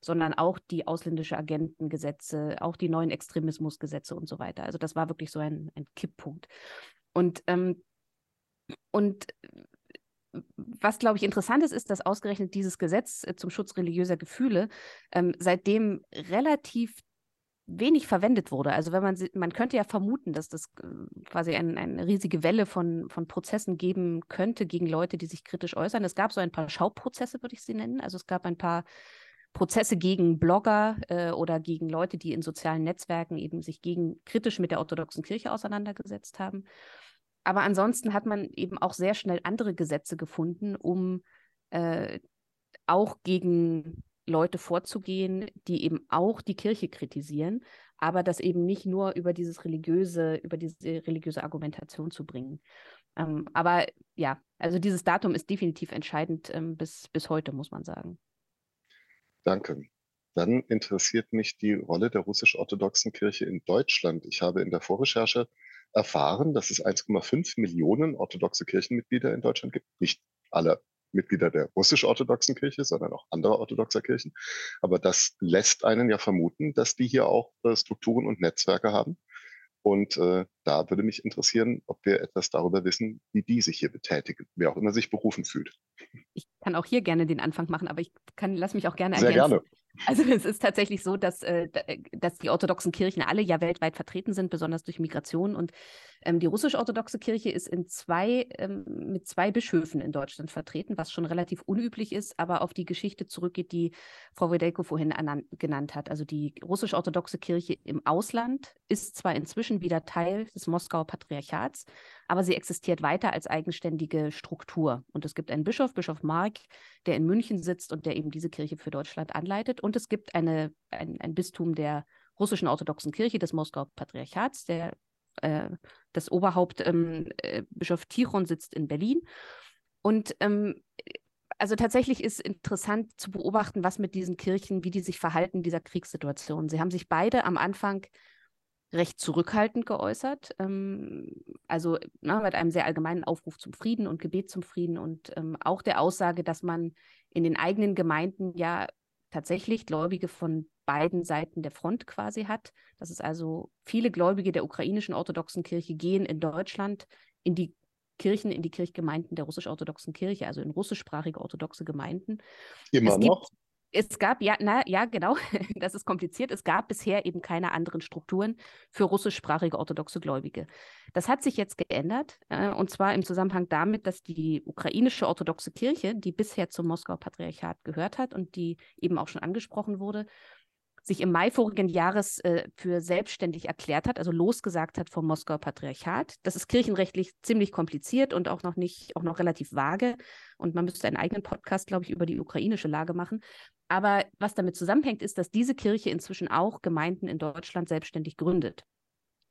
G: sondern auch die ausländische Agentengesetze, auch die neuen Extremismusgesetze und so weiter. Also das war wirklich so ein, ein Kipppunkt. Und, ähm, und was, glaube ich, interessant ist, ist, dass ausgerechnet dieses Gesetz äh, zum Schutz religiöser Gefühle ähm, seitdem relativ wenig verwendet wurde. Also wenn man, man könnte ja vermuten, dass das äh, quasi ein, eine riesige Welle von, von Prozessen geben könnte gegen Leute, die sich kritisch äußern. Es gab so ein paar Schauprozesse, würde ich sie nennen. Also es gab ein paar Prozesse gegen Blogger äh, oder gegen Leute, die in sozialen Netzwerken eben sich gegen kritisch mit der orthodoxen Kirche auseinandergesetzt haben. Aber ansonsten hat man eben auch sehr schnell andere Gesetze gefunden, um äh, auch gegen Leute vorzugehen, die eben auch die Kirche kritisieren, aber das eben nicht nur über dieses religiöse, über diese religiöse Argumentation zu bringen. Ähm, aber ja, also dieses Datum ist definitiv entscheidend ähm, bis, bis heute, muss man sagen.
F: Danke. Dann interessiert mich die Rolle der russisch-orthodoxen Kirche in Deutschland. Ich habe in der Vorrecherche erfahren, dass es 1,5 Millionen orthodoxe Kirchenmitglieder in Deutschland gibt. Nicht alle Mitglieder der russisch-orthodoxen Kirche, sondern auch anderer orthodoxer Kirchen. Aber das lässt einen ja vermuten, dass die hier auch äh, Strukturen und Netzwerke haben. Und äh, da würde mich interessieren, ob wir etwas darüber wissen, wie die sich hier betätigen, wer auch immer sich berufen fühlt.
G: Ich kann auch hier gerne den Anfang machen, aber ich kann, lass mich auch gerne
F: Sehr
G: ergänzen.
F: gerne.
G: Also es ist tatsächlich so, dass, äh, dass die orthodoxen Kirchen alle ja weltweit vertreten sind, besonders durch Migration. Und ähm, die russisch-orthodoxe Kirche ist in zwei, ähm, mit zwei Bischöfen in Deutschland vertreten, was schon relativ unüblich ist, aber auf die Geschichte zurückgeht, die Frau Wedelko vorhin genannt hat. Also die russisch-orthodoxe Kirche im Ausland ist zwar inzwischen wieder Teil des Moskauer Patriarchats, aber sie existiert weiter als eigenständige Struktur. Und es gibt einen Bischof, Bischof Mark, der in München sitzt und der eben diese Kirche für Deutschland anleitet. Und es gibt eine, ein, ein Bistum der russischen orthodoxen Kirche des Moskauer Patriarchats, der äh, das Oberhaupt ähm, äh, Bischof Tichon sitzt in Berlin. Und ähm, also tatsächlich ist interessant zu beobachten, was mit diesen Kirchen, wie die sich verhalten in dieser Kriegssituation. Sie haben sich beide am Anfang recht zurückhaltend geäußert. Ähm, also na, mit einem sehr allgemeinen Aufruf zum Frieden und Gebet zum Frieden und ähm, auch der Aussage, dass man in den eigenen Gemeinden ja tatsächlich Gläubige von beiden Seiten der Front quasi hat. Dass es also viele Gläubige der ukrainischen orthodoxen Kirche gehen in Deutschland in die Kirchen, in die Kirchgemeinden der russisch-orthodoxen Kirche, also in russischsprachige orthodoxe Gemeinden.
F: Immer
G: es
F: noch?
G: Es gab, ja, na, ja, genau, [laughs] das ist kompliziert. Es gab bisher eben keine anderen Strukturen für russischsprachige orthodoxe Gläubige. Das hat sich jetzt geändert, äh, und zwar im Zusammenhang damit, dass die ukrainische orthodoxe Kirche, die bisher zum Moskauer Patriarchat gehört hat und die eben auch schon angesprochen wurde, sich im Mai vorigen Jahres äh, für selbstständig erklärt hat, also losgesagt hat vom Moskauer Patriarchat. Das ist kirchenrechtlich ziemlich kompliziert und auch noch nicht, auch noch relativ vage. Und man müsste einen eigenen Podcast, glaube ich, über die ukrainische Lage machen. Aber was damit zusammenhängt, ist, dass diese Kirche inzwischen auch Gemeinden in Deutschland selbstständig gründet.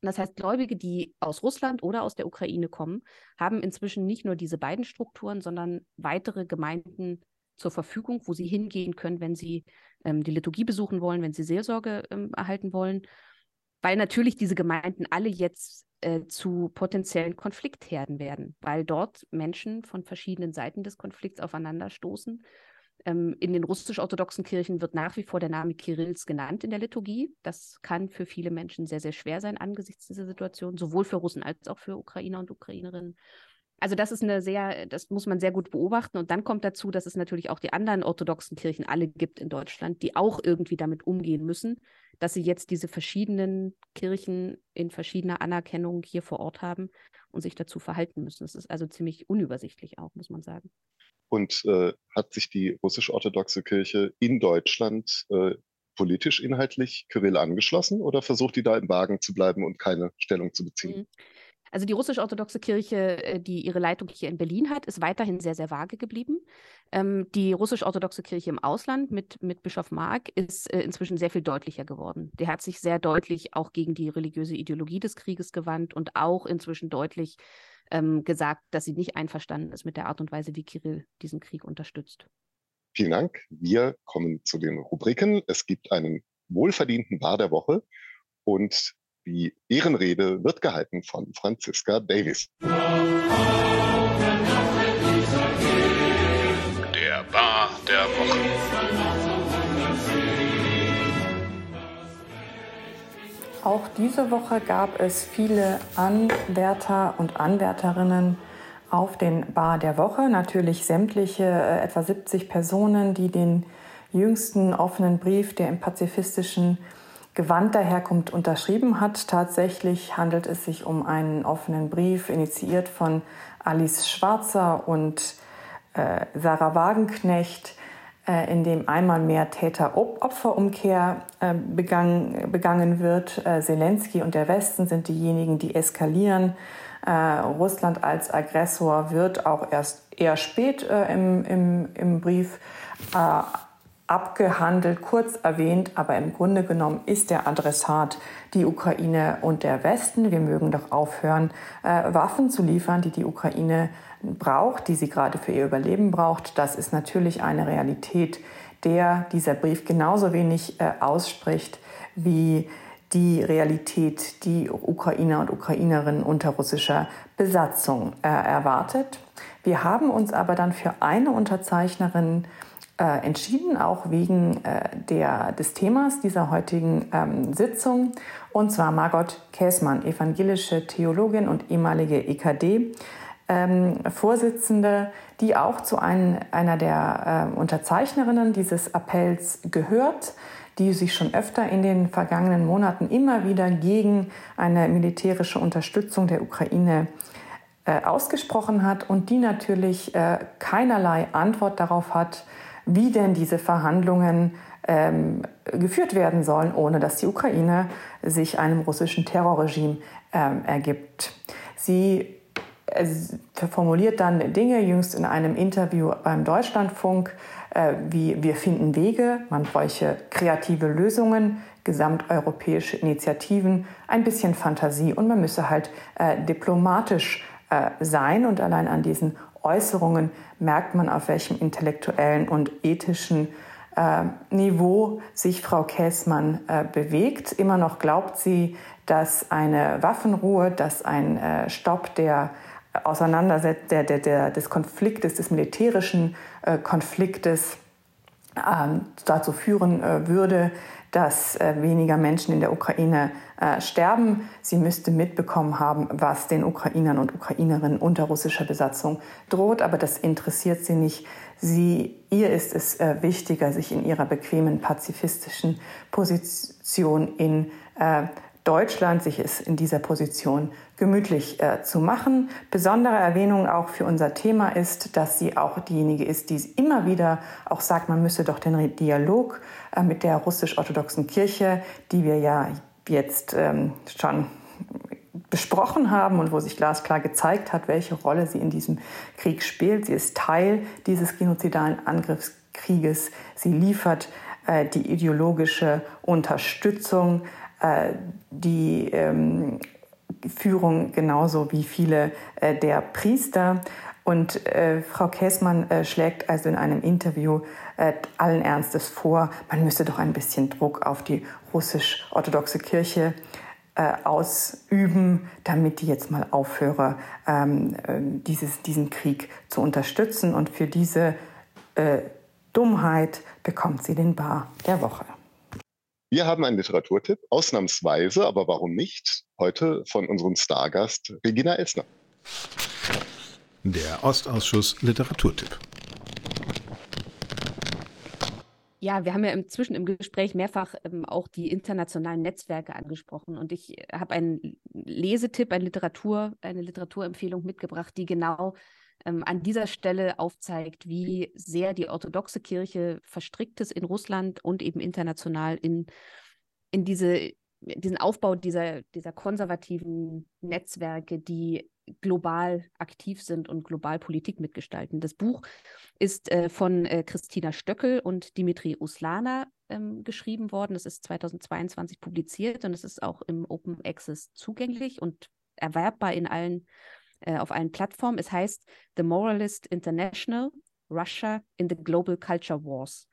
G: Das heißt, Gläubige, die aus Russland oder aus der Ukraine kommen, haben inzwischen nicht nur diese beiden Strukturen, sondern weitere Gemeinden zur Verfügung, wo sie hingehen können, wenn sie ähm, die Liturgie besuchen wollen, wenn sie Seelsorge ähm, erhalten wollen, weil natürlich diese Gemeinden alle jetzt äh, zu potenziellen Konfliktherden werden, weil dort Menschen von verschiedenen Seiten des Konflikts aufeinanderstoßen. Ähm, in den russisch-orthodoxen Kirchen wird nach wie vor der Name Kirills genannt in der Liturgie. Das kann für viele Menschen sehr, sehr schwer sein angesichts dieser Situation, sowohl für Russen als auch für Ukrainer und Ukrainerinnen. Also das ist eine sehr, das muss man sehr gut beobachten. Und dann kommt dazu, dass es natürlich auch die anderen orthodoxen Kirchen alle gibt in Deutschland, die auch irgendwie damit umgehen müssen, dass sie jetzt diese verschiedenen Kirchen in verschiedener Anerkennung hier vor Ort haben und sich dazu verhalten müssen. Das ist also ziemlich unübersichtlich auch, muss man sagen.
F: Und äh, hat sich die russisch-orthodoxe Kirche in Deutschland äh, politisch inhaltlich Kirill angeschlossen oder versucht die da im Wagen zu bleiben und keine Stellung zu beziehen?
G: Mhm. Also die russisch-orthodoxe Kirche, äh, die ihre Leitung hier in Berlin hat, ist weiterhin sehr, sehr vage geblieben. Ähm, die russisch-orthodoxe Kirche im Ausland mit, mit Bischof Mark ist äh, inzwischen sehr viel deutlicher geworden. Der hat sich sehr deutlich auch gegen die religiöse Ideologie des Krieges gewandt und auch inzwischen deutlich ähm, gesagt, dass sie nicht einverstanden ist mit der Art und Weise, wie Kirill diesen Krieg unterstützt.
F: Vielen Dank. Wir kommen zu den Rubriken. Es gibt einen wohlverdienten Bar der Woche und die Ehrenrede wird gehalten von Franziska Davis.
K: Auch diese Woche gab es viele Anwärter und Anwärterinnen auf den Bar der Woche. Natürlich sämtliche äh, etwa 70 Personen, die den jüngsten offenen Brief der im pazifistischen Gewand daherkommt, unterschrieben hat. Tatsächlich handelt es sich um einen offenen Brief, initiiert von Alice Schwarzer und äh, Sarah Wagenknecht, in dem einmal mehr Täter-Opfer-Umkehr äh, begangen, begangen wird. Äh, Zelensky und der Westen sind diejenigen, die eskalieren. Russland als Aggressor wird auch erst eher spät im, im, im Brief abgehandelt, kurz erwähnt, aber im Grunde genommen ist der Adressat die Ukraine und der Westen. Wir mögen doch aufhören, Waffen zu liefern, die die Ukraine braucht, die sie gerade für ihr Überleben braucht. Das ist natürlich eine Realität, der dieser Brief genauso wenig äh, ausspricht wie die Realität, die Ukrainer und Ukrainerinnen unter russischer Besatzung äh, erwartet. Wir haben uns aber dann für eine Unterzeichnerin äh, entschieden, auch wegen äh, der, des Themas dieser heutigen ähm, Sitzung, und zwar Margot Käßmann, evangelische Theologin und ehemalige EKD ähm, Vorsitzende, die auch zu ein, einer der äh, Unterzeichnerinnen dieses Appells gehört, die sich schon öfter in den vergangenen Monaten immer wieder gegen eine militärische Unterstützung der Ukraine äh, ausgesprochen hat und die natürlich äh, keinerlei Antwort darauf hat, wie denn diese Verhandlungen ähm, geführt werden sollen, ohne dass die Ukraine sich einem russischen Terrorregime ähm, ergibt. Sie formuliert dann Dinge, jüngst in einem Interview beim Deutschlandfunk, äh, wie wir finden Wege, man bräuche kreative Lösungen, gesamteuropäische Initiativen, ein bisschen Fantasie und man müsse halt äh, diplomatisch äh, sein. Und allein an diesen Äußerungen merkt man, auf welchem intellektuellen und ethischen äh, Niveau sich Frau Käßmann äh, bewegt. Immer noch glaubt sie, dass eine Waffenruhe, dass ein äh, Stopp der Auseinandersetzung der, der, der, des Konfliktes, des militärischen äh, Konfliktes ähm, dazu führen äh, würde, dass äh, weniger Menschen in der Ukraine äh, sterben. Sie müsste mitbekommen haben, was den Ukrainern und Ukrainerinnen unter russischer Besatzung droht, aber das interessiert sie nicht. Sie, ihr ist es äh, wichtiger, sich in ihrer bequemen pazifistischen Position in äh, Deutschland sich es in dieser Position gemütlich äh, zu machen. Besondere Erwähnung auch für unser Thema ist, dass sie auch diejenige ist, die immer wieder auch sagt, man müsse doch den Dialog äh, mit der russisch-orthodoxen Kirche, die wir ja jetzt ähm, schon besprochen haben und wo sich glasklar gezeigt hat, welche Rolle sie in diesem Krieg spielt. Sie ist Teil dieses genozidalen Angriffskrieges. Sie liefert äh, die ideologische Unterstützung äh, die ähm, Führung genauso wie viele äh, der Priester. Und äh, Frau Käßmann äh, schlägt also in einem Interview äh, allen Ernstes vor, man müsse doch ein bisschen Druck auf die russisch-orthodoxe Kirche äh, ausüben, damit die jetzt mal aufhöre, ähm, dieses, diesen Krieg zu unterstützen. Und für diese Dummheit bekommt sie den Bar der Woche.
F: Wir haben einen Literaturtipp, ausnahmsweise, aber warum nicht, heute von unserem Stargast Regina Elsner.
L: Der Ostausschuss Literaturtipp.
G: Ja, wir haben ja inzwischen im Gespräch mehrfach ähm, auch die internationalen Netzwerke angesprochen. Und ich habe einen Lesetipp, eine Literatur, eine Literaturempfehlung mitgebracht, die genau ähm, an dieser Stelle aufzeigt, wie sehr die orthodoxe Kirche verstrickt ist in Russland und eben international in, in diese, diesen Aufbau dieser, dieser konservativen Netzwerke, die global aktiv sind und global Politik mitgestalten. Das Buch ist äh, von äh, Christina Stöckel und Dimitri Uslana ähm, geschrieben worden. Es ist 2022 publiziert und es ist auch im Open Access zugänglich und erwerbbar in allen äh, auf allen Plattformen. Es heißt The Moralist International, Russia in the Global Culture Wars.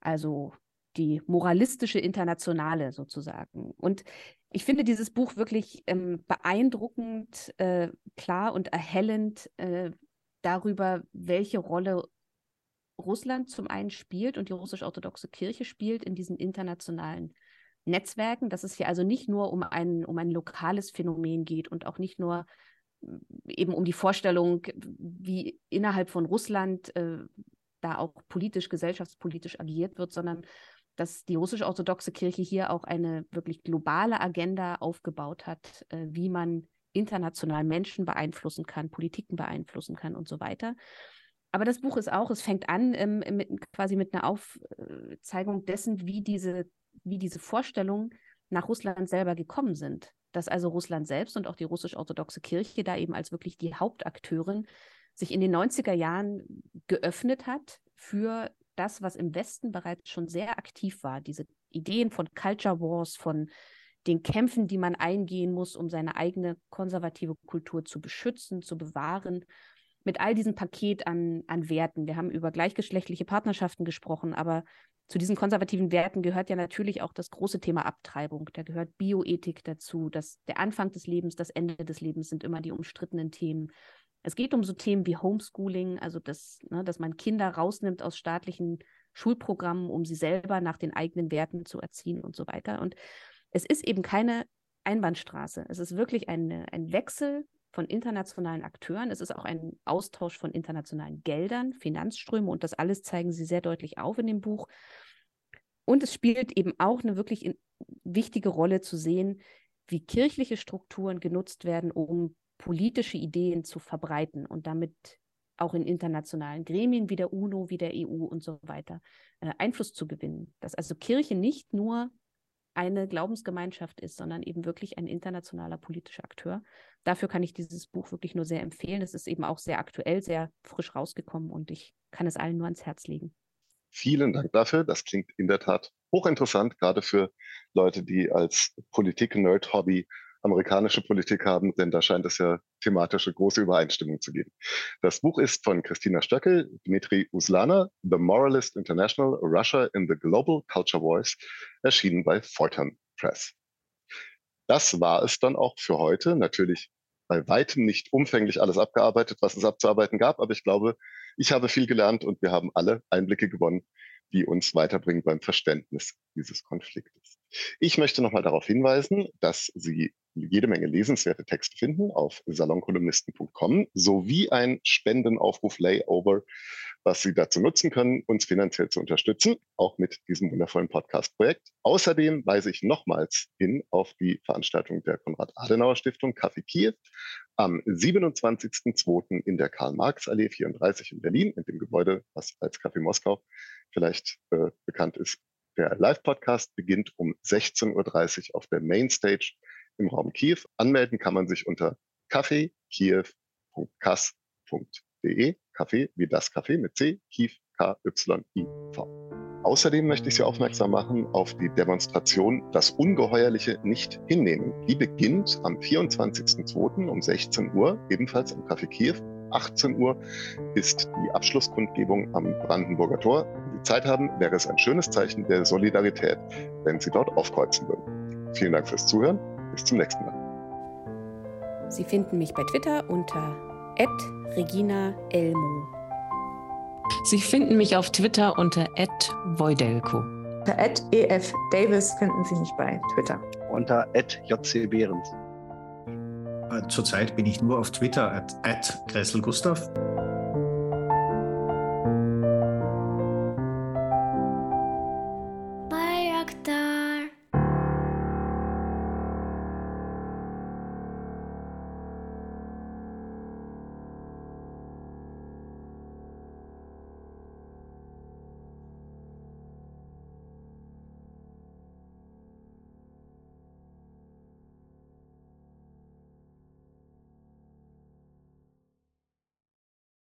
G: Also die moralistische Internationale sozusagen. Und ich finde dieses Buch wirklich ähm, beeindruckend, äh, klar und erhellend äh, darüber, welche Rolle Russland zum einen spielt und die russisch-orthodoxe Kirche spielt in diesen internationalen Netzwerken, dass es hier also nicht nur um ein, um ein lokales Phänomen geht und auch nicht nur eben um die Vorstellung, wie innerhalb von Russland äh, da auch politisch, gesellschaftspolitisch agiert wird, sondern dass die russisch-orthodoxe Kirche hier auch eine wirklich globale Agenda aufgebaut hat, äh, wie man international Menschen beeinflussen kann, Politiken beeinflussen kann und so weiter. Aber das Buch ist auch, es fängt an ähm, mit, quasi mit einer Aufzeigung dessen, wie diese, wie diese Vorstellungen nach Russland selber gekommen sind. Dass also Russland selbst und auch die russisch-orthodoxe Kirche da eben als wirklich die Hauptakteurin sich in den 90er Jahren geöffnet hat für das, was im Westen bereits schon sehr aktiv war. Diese Ideen von Culture Wars, von den Kämpfen, die man eingehen muss, um seine eigene konservative Kultur zu beschützen, zu bewahren mit all diesem Paket an, an Werten. Wir haben über gleichgeschlechtliche Partnerschaften gesprochen, aber zu diesen konservativen Werten gehört ja natürlich auch das große Thema Abtreibung. Da gehört Bioethik dazu. dass der Anfang des Lebens, das Ende des Lebens sind immer die umstrittenen Themen. Es geht um so Themen wie Homeschooling, also das, ne, dass man Kinder rausnimmt aus staatlichen Schulprogrammen, um sie selber nach den eigenen Werten zu erziehen und so weiter. Und es ist eben keine Einbahnstraße. Es ist wirklich ein, ein Wechsel von internationalen Akteuren. Es ist auch ein Austausch von internationalen Geldern, Finanzströme und das alles zeigen sie sehr deutlich auf in dem Buch. Und es spielt eben auch eine wirklich wichtige Rolle zu sehen, wie kirchliche Strukturen genutzt werden, um politische Ideen zu verbreiten und damit auch in internationalen Gremien wie der UNO, wie der EU und so weiter äh, Einfluss zu gewinnen. Dass also Kirche nicht nur eine Glaubensgemeinschaft ist, sondern eben wirklich ein internationaler politischer Akteur. Dafür kann ich dieses Buch wirklich nur sehr empfehlen. Es ist eben auch sehr aktuell, sehr frisch rausgekommen und ich kann es allen nur ans Herz legen.
F: Vielen Dank dafür. Das klingt in der Tat hochinteressant, gerade für Leute, die als Politik-Nerd-Hobby amerikanische Politik haben, denn da scheint es ja thematische große Übereinstimmung zu geben. Das Buch ist von Christina Stöckel, Dmitri Uslana, The Moralist International, Russia in the Global Culture Wars, erschienen bei Fortan Press. Das war es dann auch für heute. Natürlich bei weitem nicht umfänglich alles abgearbeitet, was es abzuarbeiten gab, aber ich glaube, ich habe viel gelernt und wir haben alle Einblicke gewonnen, die uns weiterbringen beim Verständnis dieses Konfliktes. Ich möchte nochmal darauf hinweisen, dass Sie jede Menge lesenswerte Texte finden auf salonkolumnisten.com sowie ein Spendenaufruf Layover, was Sie dazu nutzen können, uns finanziell zu unterstützen, auch mit diesem wundervollen Podcast-Projekt. Außerdem weise ich nochmals hin auf die Veranstaltung der Konrad-Adenauer-Stiftung Café Kiew am 27.02. in der Karl-Marx-Allee 34 in Berlin, in dem Gebäude, was als Café Moskau vielleicht äh, bekannt ist. Der Live-Podcast beginnt um 16.30 Uhr auf der Mainstage im Raum Kiew. Anmelden kann man sich unter kaffeekiew.kas.de. Kaffee wie das Kaffee mit C, Kiew, K-Y-I-V. Außerdem möchte ich Sie aufmerksam machen auf die Demonstration Das Ungeheuerliche nicht hinnehmen. Die beginnt am 24.02. um 16 Uhr, ebenfalls am Café Kiew. 18 Uhr ist die Abschlusskundgebung am Brandenburger Tor. Wenn Sie Zeit haben, wäre es ein schönes Zeichen der Solidarität, wenn Sie dort aufkreuzen würden. Vielen Dank fürs Zuhören. Bis zum nächsten Mal.
G: Sie finden mich bei Twitter unter Regina Elmo.
M: Sie finden mich auf Twitter unter @voidelko.
K: Unter @efdavis finden Sie mich bei Twitter.
J: Unter @jcbehrens.
H: Äh, zurzeit bin ich nur auf Twitter at, at